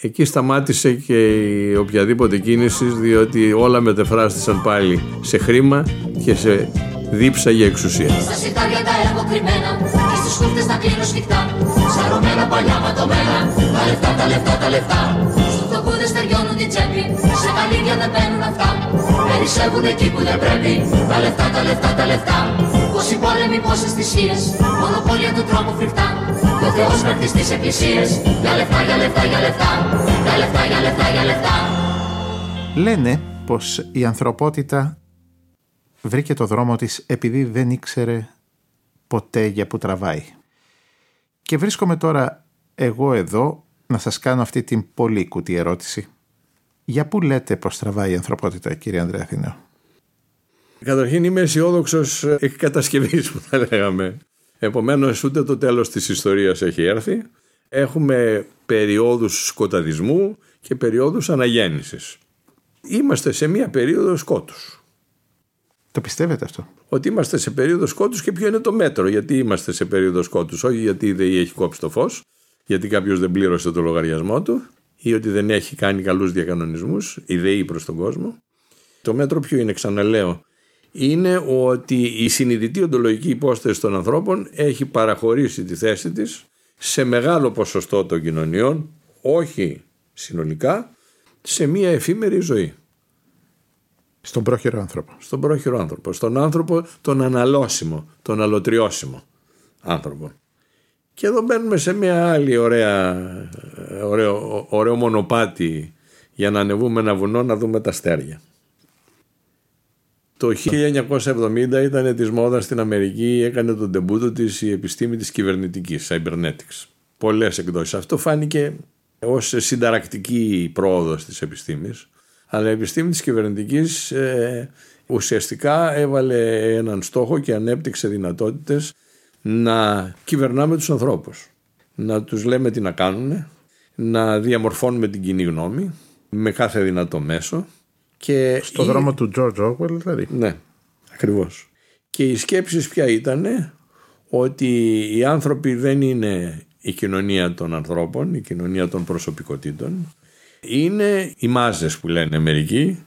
Εκεί σταμάτησε και η οποιαδήποτε κίνηση διότι όλα μετεφράστησαν πάλι σε χρήμα και σε δίψα για εξουσία. Στα σιτάρια τα έχω κρυμμένα και στις χούφτες τα κλείνω σφιχτά. Σαρωμένα παλιά ματωμένα, τα λεφτά, τα λεφτά, τα λεφτά. Στους φτωχούδες στεριώνουν την τσέπη, σε καλύδια δεν μπαίνουν αυτά. Περισσεύουν εκεί που δεν πρέπει, τα λεφτά, τα λεφτά, τα λεφτά. Πόσοι πόλεμοι, πόσες θυσίες, μονοπόλια του τρόπου φρικτά. Ο Θεός μέχρι στις εκκλησίες, για λεφτά, για λεφτά, για λεφτά. Για λεφτά, για λεφτά, για λεφτά. Λένε πως η ανθρωπότητα βρήκε το δρόμο της επειδή δεν ήξερε ποτέ για που τραβάει. Και βρίσκομαι τώρα εγώ εδώ να σας κάνω αυτή την πολύ κουτή ερώτηση. Για πού λέτε πως τραβάει η ανθρωπότητα κύριε Ανδρέα Αθηναίο; Καταρχήν είμαι αισιόδοξος εκ κατασκευή που θα λέγαμε. Επομένως, ούτε το τέλος της ιστορίας έχει έρθει. Έχουμε περιόδους σκοταδισμού και περιόδους αναγέννησης. Είμαστε σε μία περίοδο σκότους. Το πιστεύετε αυτό; Ότι είμαστε σε περίοδο σκότους και ποιο είναι το μέτρο. Γιατί είμαστε σε περίοδο σκότους. Όχι γιατί η ΔΕΗ έχει κόψει το φως, γιατί κάποιος δεν πλήρωσε το λογαριασμό του ή ότι δεν έχει κάνει καλούς διακανονισμούς, η ΔΕΗ προς τον κόσμο. Το μέτρο ποιο είναι, ξαναλέω, είναι ότι η συνειδητή οντολογική υπόσταση των ανθρώπων έχει παραχωρήσει τη θέση της σε μεγάλο ποσοστό των κοινωνιών, όχι συνολικά, σε μία εφήμερη ζωή. Στον πρόχειρο άνθρωπο. Στον πρόχειρο άνθρωπο. Στον άνθρωπο τον αναλώσιμο, τον αλωτριώσιμο άνθρωπο. Και εδώ μπαίνουμε σε μια άλλη ωραία, ωραίο, ωραίο μονοπάτι για να ανεβούμε ένα βουνό να δούμε τα αστέρια. Το 1970 ήταν της μόδας στην Αμερική, έκανε τον τεμπούτο της η επιστήμη της κυβερνητικής, cybernetics. Πολλές εκδόσεις. Αυτό φάνηκε ως συνταρακτική πρόοδος της επιστήμης. Αλλά η επιστήμη της κυβερνητικής ε, ουσιαστικά έβαλε έναν στόχο και ανέπτυξε δυνατότητες να κυβερνάμε τους ανθρώπους. Να τους λέμε τι να κάνουν, να διαμορφώνουμε την κοινή γνώμη με κάθε δυνατό μέσο. Και Στο δρόμο του George Orwell δηλαδή. Ναι, ακριβώς. Και οι σκέψεις ποια ήταν ότι οι άνθρωποι δεν είναι η κοινωνία των ανθρώπων, η κοινωνία των προσωπικότητων. Είναι οι μάζες που λένε μερικοί.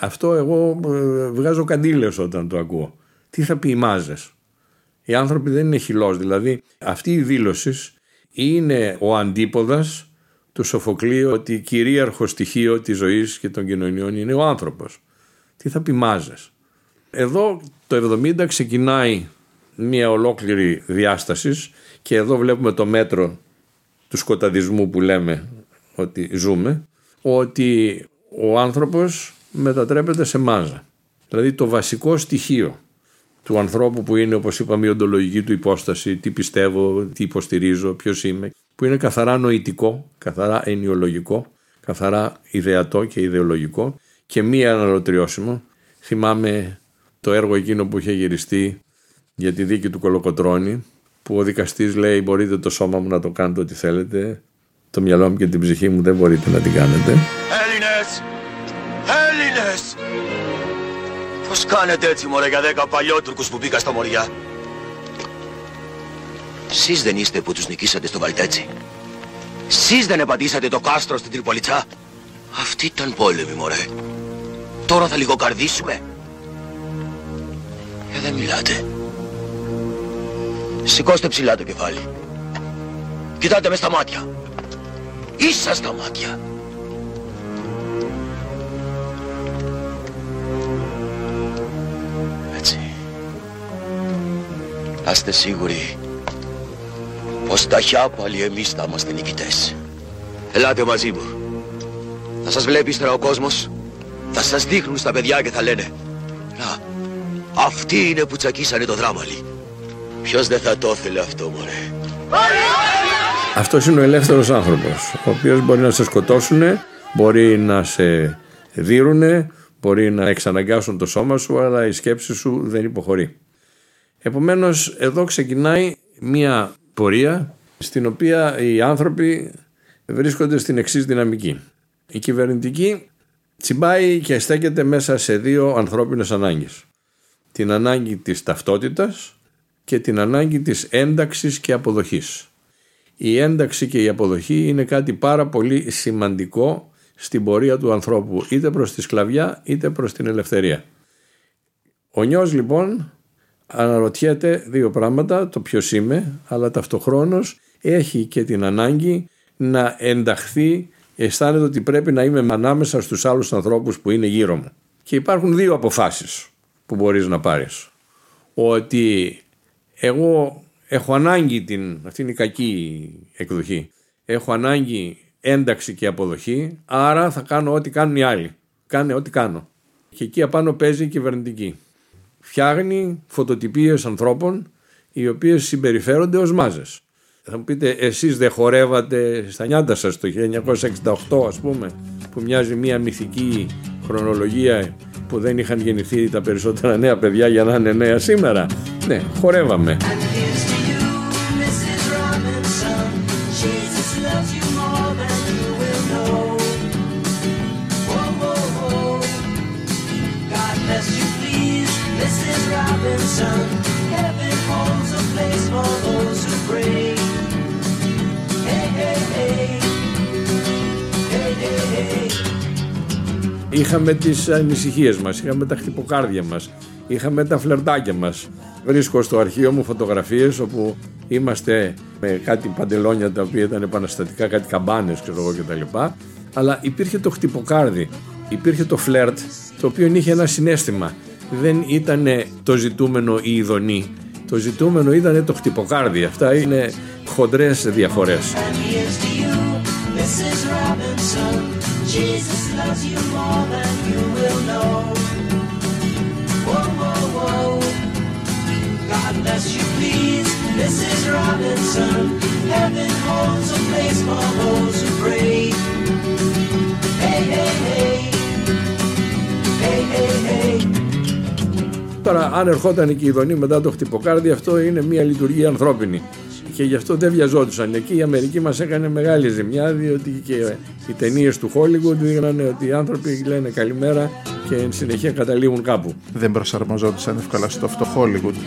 Αυτό εγώ ε, βγάζω καντήλες όταν το ακούω. Τι θα πει οι μάζες; Οι άνθρωποι δεν είναι χυλός. Δηλαδή αυτή η δήλωση είναι ο αντίποδας του Σοφοκλείου ότι κυρίαρχο στοιχείο της ζωής και των κοινωνιών είναι ο άνθρωπος. Τι θα πει μάζες; Εδώ το 70 ξεκινάει μια ολόκληρη διάστασης και εδώ βλέπουμε το μέτρο του σκοταδισμού που λέμε ότι ζούμε, ότι ο άνθρωπος μετατρέπεται σε μάζα. Δηλαδή το βασικό στοιχείο του ανθρώπου που είναι όπως είπαμε η οντολογική του υπόσταση, τι πιστεύω, τι υποστηρίζω, ποιος είμαι, που είναι καθαρά νοητικό, καθαρά ενιολογικό, καθαρά ιδεατό και ιδεολογικό και μη αναλωτριώσιμο. Θυμάμαι το έργο εκείνο που είχε γυριστεί για τη δίκη του Κολοκοτρώνη που ο δικαστής λέει μπορείτε το σώμα μου να το κάνετε ό,τι θέλετε το μυαλό μου και την ψυχή μου δεν μπορείτε να την κάνετε. Έλληνες! Έλληνες! Πώς κάνετε έτσι μωρέ για δέκα παλιότουρκους που μπήκα στα μωριά; Σεις δεν είστε που τους νικήσατε στο Βαλτέτσι. Σεις δεν επαντήσατε το κάστρο στην Τριπολιτσά. Αυτή ήταν πόλεμη μωρέ. τώρα θα λιγοκαρδίσουμε. Ε, δεν μιλάτε. Σηκώστε ψηλά το κεφάλι. Κοιτάτε μες στα μάτια. Ίσα στα μάτια. Έτσι. Να είστε σίγουροι πως τα πάλι εμείς θα είμαστε νικητές. Ελάτε μαζί μου. Θα σας βλέπει ύστερα ο κόσμος. Θα σας δείχνουν στα παιδιά και θα λένε Να, αυτοί είναι που τσακίσανε το δράμαλι. Ποιος δεν θα το ήθελε αυτό, μωρέ. Αυτός είναι ο ελεύθερος άνθρωπος, ο οποίος μπορεί να σε σκοτώσουν, μπορεί να σε δίρουνε, μπορεί να εξαναγκάσουν το σώμα σου, αλλά η σκέψη σου δεν υποχωρεί. Επομένως, εδώ ξεκινάει μία πορεία στην οποία οι άνθρωποι βρίσκονται στην εξής δυναμική. Η κυβερνητική τσιμπάει και στέκεται μέσα σε δύο ανθρώπινες ανάγκες. Την ανάγκη της ταυτότητας και την ανάγκη της ένταξης και αποδοχής. Η ένταξη και η αποδοχή είναι κάτι πάρα πολύ σημαντικό στην πορεία του ανθρώπου είτε προς τη σκλαβιά είτε προς την ελευθερία. Ο νιός λοιπόν αναρωτιέται δύο πράγματα, το ποιος είμαι, αλλά ταυτοχρόνως έχει και την ανάγκη να ενταχθεί, αισθάνεται ότι πρέπει να είμαι ανάμεσα στους άλλους ανθρώπους που είναι γύρω μου. Και υπάρχουν δύο αποφάσεις που μπορείς να πάρεις. Ότι εγώ έχω ανάγκη την, αυτή είναι η κακή εκδοχή, έχω ανάγκη ένταξη και αποδοχή, άρα θα κάνω ό,τι κάνουν οι άλλοι. Κάνε ό,τι κάνω. Και εκεί απάνω παίζει η κυβερνητική. Φτιάχνει φωτοτυπίες ανθρώπων οι οποίες συμπεριφέρονται ως μάζες. Θα μου πείτε, εσείς δεν χορεύατε στα νιάτα σας το 1968 ας πούμε, που μοιάζει μια μυθική χρονολογία που δεν είχαν γεννηθεί τα περισσότερα νέα παιδιά για να είναι νέα σήμερα; Ναι, χορεύαμε. Είχαμε τις ανησυχίες μας, είχαμε τα χτυποκάρδια μας, είχαμε τα φλερτάκια μας. Βρίσκω στο αρχείο μου φωτογραφίες όπου είμαστε με κάτι παντελόνια τα οποία ήταν επαναστατικά, κάτι καμπάνες ξέρω εγώ κτλ. Αλλά υπήρχε το χτυποκάρδι, υπήρχε το φλερτ το οποίο είχε ένα συνέστημα. Δεν ήταν το ζητούμενο η ειδονή. Το ζητούμενο ήταν το χτυποκάρδι. Αυτά είναι χοντρές διαφορές. Jesus loves you more than you will know. Whoa, whoa, whoa. God bless you, please, Mrs. Robinson. Heaven holds a place for those who pray. Hey, hey, hey. Hey, hey, hey. Τώρα, αν ερχόταν και η Ιδονή μετά το χτυποκάρδι, αυτό είναι μια λειτουργία ανθρώπινη και γι' αυτό δεν βιαζόντουσαν. Εκεί η Αμερική μας έκανε μεγάλη ζημιά, διότι και οι ταινίες του Hollywood δείχνανε ότι οι άνθρωποι λένε καλημέρα και εν συνεχεία καταλήγουν κάπου. Δεν προσαρμοζόντουσαν εύκολα στο αυτό Hollywood.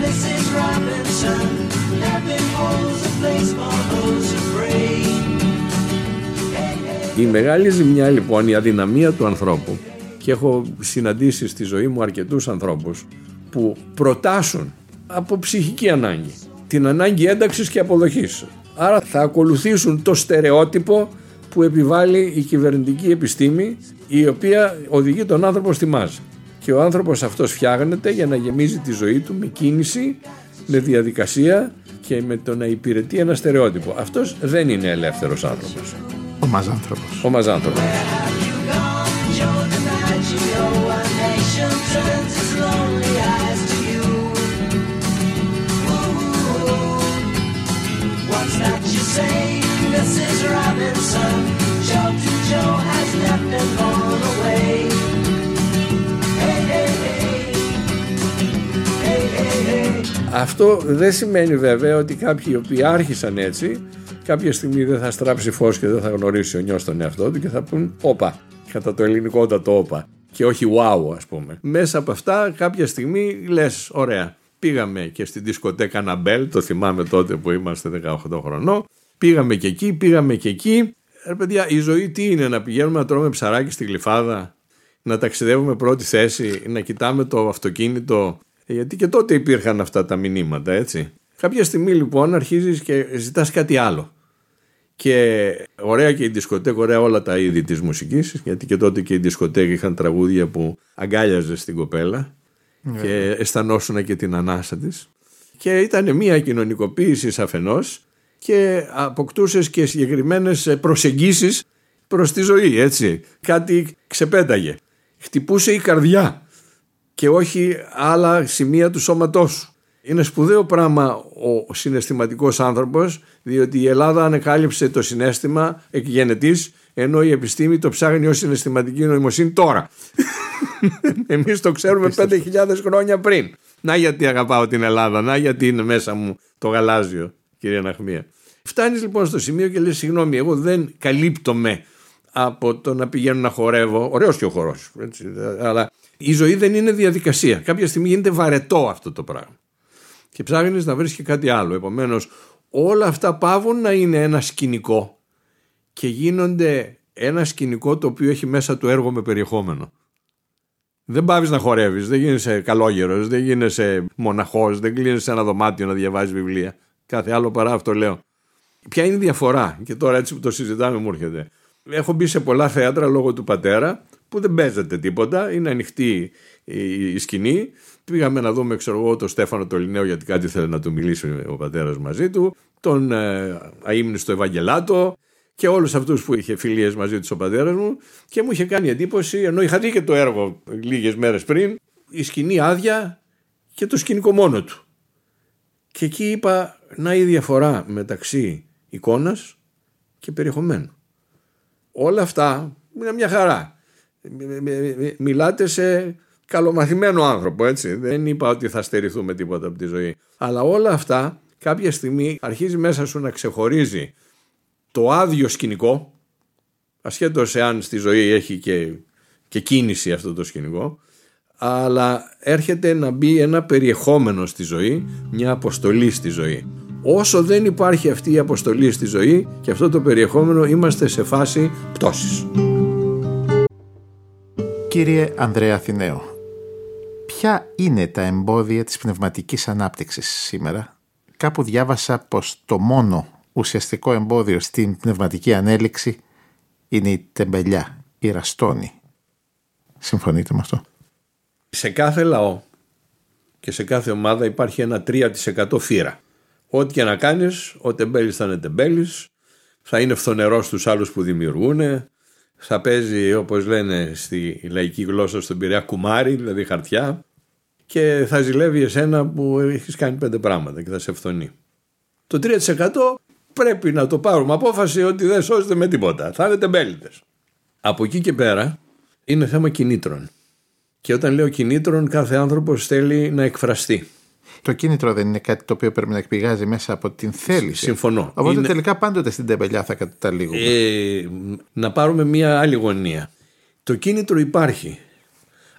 Mrs. Robinson, heaven holds η μεγάλη ζημιά λοιπόν, η αδυναμία του ανθρώπου και έχω συναντήσει στη ζωή μου αρκετούς ανθρώπους που προτάσουν από ψυχική ανάγκη την ανάγκη ένταξης και αποδοχής. Άρα θα ακολουθήσουν το στερεότυπο που επιβάλλει η κυβερνητική επιστήμη η οποία οδηγεί τον άνθρωπο στη μάζα. Και ο άνθρωπος αυτός φτιάχνεται για να γεμίζει τη ζωή του με κίνηση, με διαδικασία και με το να υπηρετεί ένα στερεότυπο. Αυτός δεν είναι ελεύθερος άνθρωπος. Ο μαζάνθρωπος. Ο μαζάνθρωπος. Αυτό δεν σημαίνει βέβαια ότι κάποιοι οι οποίοι άρχισαν έτσι κάποια στιγμή δεν θα στράψει φως και δεν θα γνωρίσει ο νιός τον εαυτό του και θα πούν όπα, κατά το ελληνικότατο όπα. και όχι wow ας πούμε. Μέσα από αυτά κάποια στιγμή λες ωραία πήγαμε και στην δισκοτέκα Ναμπέλ, το θυμάμαι τότε που είμαστε 18 χρονών, πήγαμε και εκεί, πήγαμε και εκεί. Ρε παιδιά, η ζωή τι είναι, να πηγαίνουμε να τρώμε ψαράκι στη γλυφάδα, να ταξιδεύουμε πρώτη θέση, να κοιτάμε το αυτοκίνητο, ε, γιατί και τότε υπήρχαν αυτά τα μηνύματα, έτσι. Κάποια στιγμή λοιπόν αρχίζεις και ζητάς κάτι άλλο. Και ωραία και η δισκοτέκ, ωραία όλα τα είδη της μουσικής, γιατί και τότε και η δισκοτέκ είχαν τραγούδια που αγκάλιαζε στην κοπέλα και αισθανόσουν και την ανάσα της. Και ήταν μια κοινωνικοποίηση αφενός και αποκτούσες και συγκεκριμένες προσεγγίσεις προς τη ζωή, έτσι. Κάτι ξεπέταγε. Χτυπούσε η καρδιά και όχι άλλα σημεία του σώματός σου. Είναι σπουδαίο πράγμα ο συναισθηματικός άνθρωπος διότι η Ελλάδα ανεκάλυψε το συνέστημα εκγενετής ενώ η επιστήμη το ψάχνει ως συναισθηματική νοημοσύνη τώρα. Εμείς το ξέρουμε 5.000 χρόνια πριν. Να γιατί αγαπάω την Ελλάδα, να γιατί είναι μέσα μου το γαλάζιο, κυρία Ναχμία. Φτάνεις λοιπόν στο σημείο και λες συγγνώμη, εγώ δεν καλύπτομαι από το να πηγαίνω να χορεύω. Ωραίος και ο χορός, έτσι, αλλά η ζωή δεν είναι διαδικασία. Κάποια στιγμή γίνεται βαρετό αυτό το πράγμα. Και ψάχνεις να βρεις και κάτι άλλο. Επομένως όλα αυτά πάβουν να είναι ένα σκηνικό και γίνονται ένα σκηνικό το οποίο έχει μέσα του έργο με περιεχόμενο. Δεν πάβεις να χορεύεις, δεν γίνεσαι καλόγερος, δεν γίνεσαι μοναχός, δεν κλείνεις σε ένα δωμάτιο να διαβάζεις βιβλία. Κάθε άλλο παρά αυτό λέω. Ποια είναι η διαφορά, και τώρα έτσι που το συζητάμε μου έρχεται. Έχω μπει σε πολλά θέατρα λόγω του πατέρα που δεν παίζεται τίποτα, είναι ανοιχτή η σκηνή. Πήγαμε να δούμε, ξέρω εγώ, τον Στέφανο Τολινέο γιατί κάτι θέλει να του μιλήσει ο πατέρας μαζί του, τον ε, αείμνηστο Ευαγγελάτο, και όλους αυτούς που είχε φιλίες μαζί τους ο πατέρας μου και μου είχε κάνει εντύπωση ενώ είχα δει και το έργο λίγες μέρες πριν η σκηνή άδεια και το σκηνικό μόνο του. Και εκεί είπα να η διαφορά μεταξύ εικόνας και περιεχομένου. Όλα αυτά είναι μια χαρά. Μιλάτε σε καλομαθημένο άνθρωπο έτσι. Δεν είπα ότι θα στερηθούμε τίποτα από τη ζωή. Αλλά όλα αυτά κάποια στιγμή αρχίζει μέσα σου να ξεχωρίζει το άδειο σκηνικό, ασχέτως εάν στη ζωή έχει και, και κίνηση αυτό το σκηνικό, αλλά έρχεται να μπει ένα περιεχόμενο στη ζωή, μια αποστολή στη ζωή. Όσο δεν υπάρχει αυτή η αποστολή στη ζωή και αυτό το περιεχόμενο είμαστε σε φάση πτώσης. Κύριε Ανδρέα Αθηναίο, ποια είναι τα εμπόδια της πνευματικής ανάπτυξης σήμερα; Κάπου διάβασα πως το μόνο ουσιαστικό εμπόδιο στην πνευματική ανέλυξη είναι η τεμπελιά, η ραστόνη. Συμφωνείτε με αυτό; Σε κάθε λαό και σε κάθε ομάδα υπάρχει ένα 3% φύρα. Ό,τι και να κάνεις, ο τεμπέλης θα είναι τεμπέλης, θα είναι φθονερός στους άλλους που δημιουργούν, θα παίζει όπως λένε στη λαϊκή γλώσσα στον Πειραιά κουμάρι, δηλαδή χαρτιά και θα ζηλεύει εσένα που έχεις κάνει πέντε πράγματα και θα σε φθονεί. Το 3% πρέπει να το πάρουμε απόφαση ότι δεν σώζεται με τίποτα. Θα είναι τεμπέλητες. Από εκεί και πέρα είναι θέμα κινήτρων. Και όταν λέω κινήτρων, κάθε άνθρωπος θέλει να εκφραστεί. Το κίνητρο δεν είναι κάτι το οποίο πρέπει να εκπηγάζει μέσα από την θέληση. Συμφωνώ. Οπότε είναι... τελικά πάντοτε στην τεμπελιά θα καταλήγουμε. Ε, να πάρουμε μία άλλη γωνία. Το κίνητρο υπάρχει.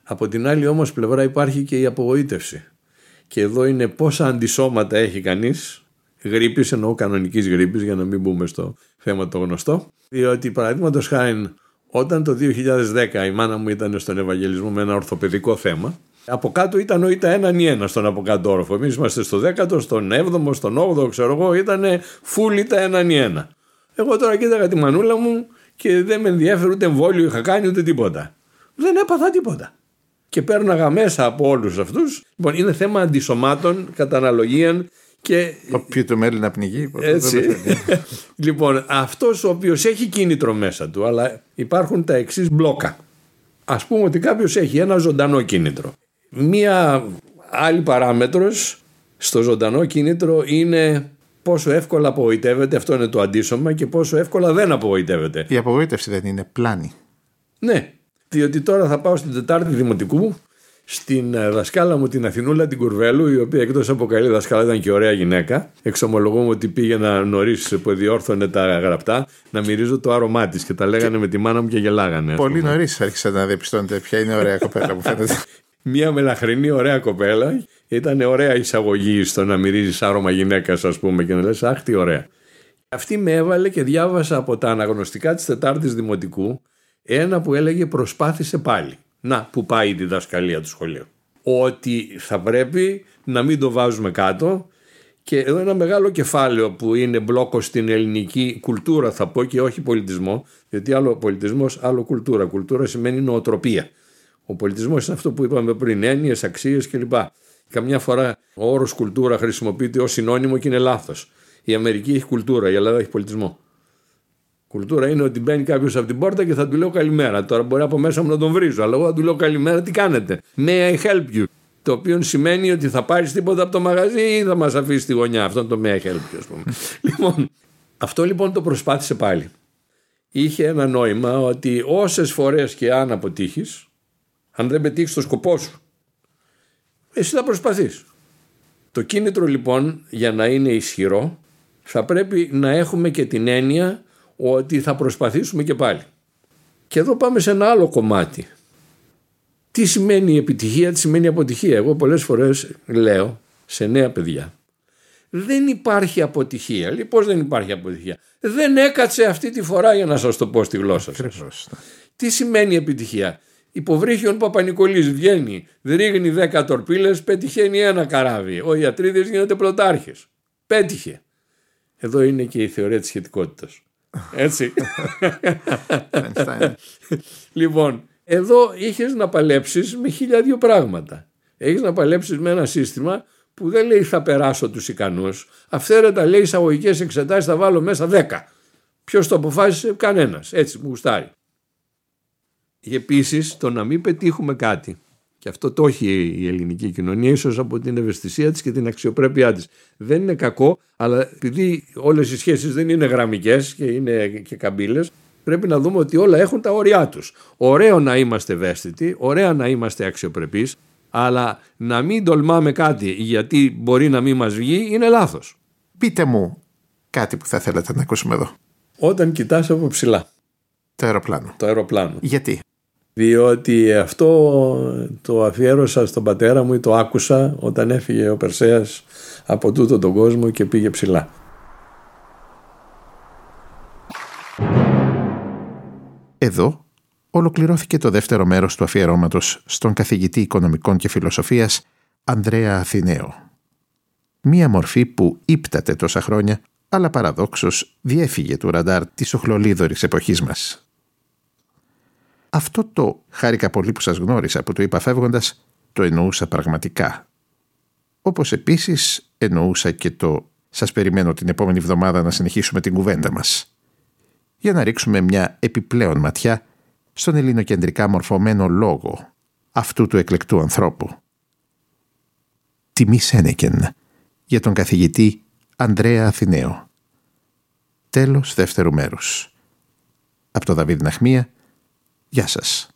Από την άλλη όμως πλευρά υπάρχει και η απογοήτευση. Και εδώ είναι πόσα αντισώματα έχει κανείς γρήπης, εννοώ κανονικής γρήπης, για να μην μπούμε στο θέμα το γνωστό. Διότι, παραδείγματος χάρη, όταν το 2010 η μάνα μου ήταν στον Ευαγγελισμό με ένα ορθοπαιδικό θέμα, από κάτω ήταν ο ΙΤΑ έναν ή ένα στον από κάτω όροφο. Εμείς είμαστε στο 10ο, στον 7ο, στον 8ο, ξέρω εγώ, ήταν φουλ ΙΤΑ έναν ή ένα. Εγώ τώρα κοίταγα τη μανούλα μου και δεν με ενδιαφέρει ούτε εμβόλιο είχα κάνει ούτε τίποτα. Δεν έπαθα τίποτα. Και πέρναγα μέσα από όλους αυτούς. Λοιπόν, είναι θέμα αντισωμάτων κατά αναλογία και... Όποιο το μέλη να πνιγεί. Έτσι. λοιπόν, αυτός ο οποίος έχει κίνητρο μέσα του, αλλά υπάρχουν τα εξής μπλόκα. Α πούμε ότι κάποιος έχει ένα ζωντανό κίνητρο. Μία άλλη παράμετρος στο ζωντανό κίνητρο είναι πόσο εύκολα απογοητεύεται, αυτό είναι το αντίσωμα, και πόσο εύκολα δεν απογοητεύεται. Η απογοήτευση δεν είναι πλάνη. Ναι, διότι τώρα θα πάω στην Τετάρτη Δημοτικού στην ε, δασκάλα μου την Αθηνούλα την Κουρβέλου, η οποία εκτός από καλή δασκάλα ήταν και ωραία γυναίκα. Εξομολογούμε ότι πήγαινα νωρίς που διόρθωνε τα γραπτά να μυρίζω το άρωμά της και τα λέγανε με τη μάνα μου και γελάγανε. ας Πολύ πούμε. νωρίς άρχισα να διαπιστώνετε ποια είναι η ωραία κοπέλα που φαίνεται. Μια μελαχρινή ωραία κοπέλα. Ήταν ωραία εισαγωγή στο να μυρίζεις άρωμα γυναίκας, ας πούμε, και να λες: Αχ, τι ωραία. Αυτή με έβαλε και διάβασα από τα αναγνωστικά της Τετάρτης Δημοτικού ένα που έλεγε Προσπάθησε πάλι. Να, που πάει η διδασκαλία του σχολείου. Ότι θα πρέπει να μην το βάζουμε κάτω και εδώ ένα μεγάλο κεφάλαιο που είναι μπλόκο στην ελληνική κουλτούρα θα πω και όχι πολιτισμό γιατί άλλο πολιτισμός άλλο κουλτούρα. Κουλτούρα σημαίνει νοοτροπία. Ο πολιτισμός είναι αυτό που είπαμε πριν, έννοιες, αξίες κλπ. Καμιά φορά ο όρος κουλτούρα χρησιμοποιείται ως συνώνυμο και είναι λάθος. Η Αμερική έχει κουλτούρα, η Ελλάδα έχει πολιτισμό. Κουλτούρα είναι ότι μπαίνει κάποιος από την πόρτα και θα του λέω καλημέρα. Τώρα μπορεί από μέσα μου να τον βρίζω, αλλά εγώ θα του λέω καλημέρα, τι κάνετε; May I help you; Το οποίο σημαίνει ότι θα πάρεις τίποτα από το μαγαζί ή θα μας αφήσεις στη γωνιά. Αυτό είναι το may I help you, ας πούμε. λοιπόν, αυτό λοιπόν το προσπάθησε πάλι. Είχε ένα νόημα ότι όσες φορές και αν αποτύχεις, αν δεν πετύχεις το σκοπό σου, εσύ θα προσπαθείς. Το κίνητρο λοιπόν για να είναι ισχυρό θα πρέπει να έχουμε και την έννοια ότι θα προσπαθήσουμε και πάλι. Και εδώ πάμε σε ένα άλλο κομμάτι. Τι σημαίνει επιτυχία, τι σημαίνει αποτυχία. Εγώ πολλές φορές λέω σε νέα παιδιά δεν υπάρχει αποτυχία. Λοιπόν, πώς δεν υπάρχει αποτυχία. Δεν έκατσε αυτή τη φορά για να σας το πω στη γλώσσα σας. Ακριβώς. Τι σημαίνει επιτυχία; Υποβρύχιον Παπα-Νικολής βγαίνει, ρίγνει δέκα τορπίλες, πετυχαίνει ένα καράβι. Ο Ιατρίδης γίνεται πρωτάρχης. Πέτυχε. Εδώ είναι και η θεωρία της σχετικότητας. Έτσι. Einstein. λοιπόν, εδώ είχες να παλέψεις με χίλια δύο πράγματα. Έχεις να παλέψεις με ένα σύστημα που δεν λέει θα περάσω τους ικανούς. Αυθαίρετα λέει εισαγωγικές εξετάσεις θα βάλω μέσα 10. Ποιος το αποφάσισε, κανένας. Έτσι μου γουστάρει. Επίσης το να μην πετύχουμε κάτι. Και αυτό το έχει η ελληνική κοινωνία, ίσως από την ευαισθησία της και την αξιοπρέπειά της. Δεν είναι κακό, αλλά επειδή όλες οι σχέσεις δεν είναι γραμμικές και είναι και καμπύλες, πρέπει να δούμε ότι όλα έχουν τα όρια τους. Ωραίο να είμαστε ευαίσθητοι, ωραία να είμαστε αξιοπρεπείς, αλλά να μην τολμάμε κάτι γιατί μπορεί να μην μας βγει είναι λάθος. Πείτε μου κάτι που θα θέλατε να ακούσουμε εδώ. Όταν κοιτάς από ψηλά Το αεροπλάνο. το αεροπλάνο. Γιατί; Διότι αυτό το αφιέρωσα στον πατέρα μου ή το άκουσα όταν έφυγε ο Περσέας από τούτο τον κόσμο και πήγε ψηλά. Εδώ ολοκληρώθηκε το δεύτερο μέρος του αφιερώματος στον καθηγητή οικονομικών και φιλοσοφίας Ανδρέα Αθηναίο. Μία μορφή που ύπταται τόσα χρόνια, αλλά παραδόξως διέφυγε του ραντάρ της οχλολίδωρης εποχής μας. Αυτό το «χάρηκα πολύ που σας γνώρισα» που του είπα φεύγοντας, το εννοούσα πραγματικά. Όπως επίσης εννοούσα και το «σας περιμένω την επόμενη εβδομάδα να συνεχίσουμε την κουβέντα μας» για να ρίξουμε μια επιπλέον ματιά στον ελληνοκεντρικά μορφωμένο λόγο αυτού του εκλεκτού ανθρώπου. Τιμή Σένεκεν για τον καθηγητή Ανδρέα Αθηναίο. Τέλος δεύτερου μέρους. Από το Δαβίδ Ναχμία, γεια σας.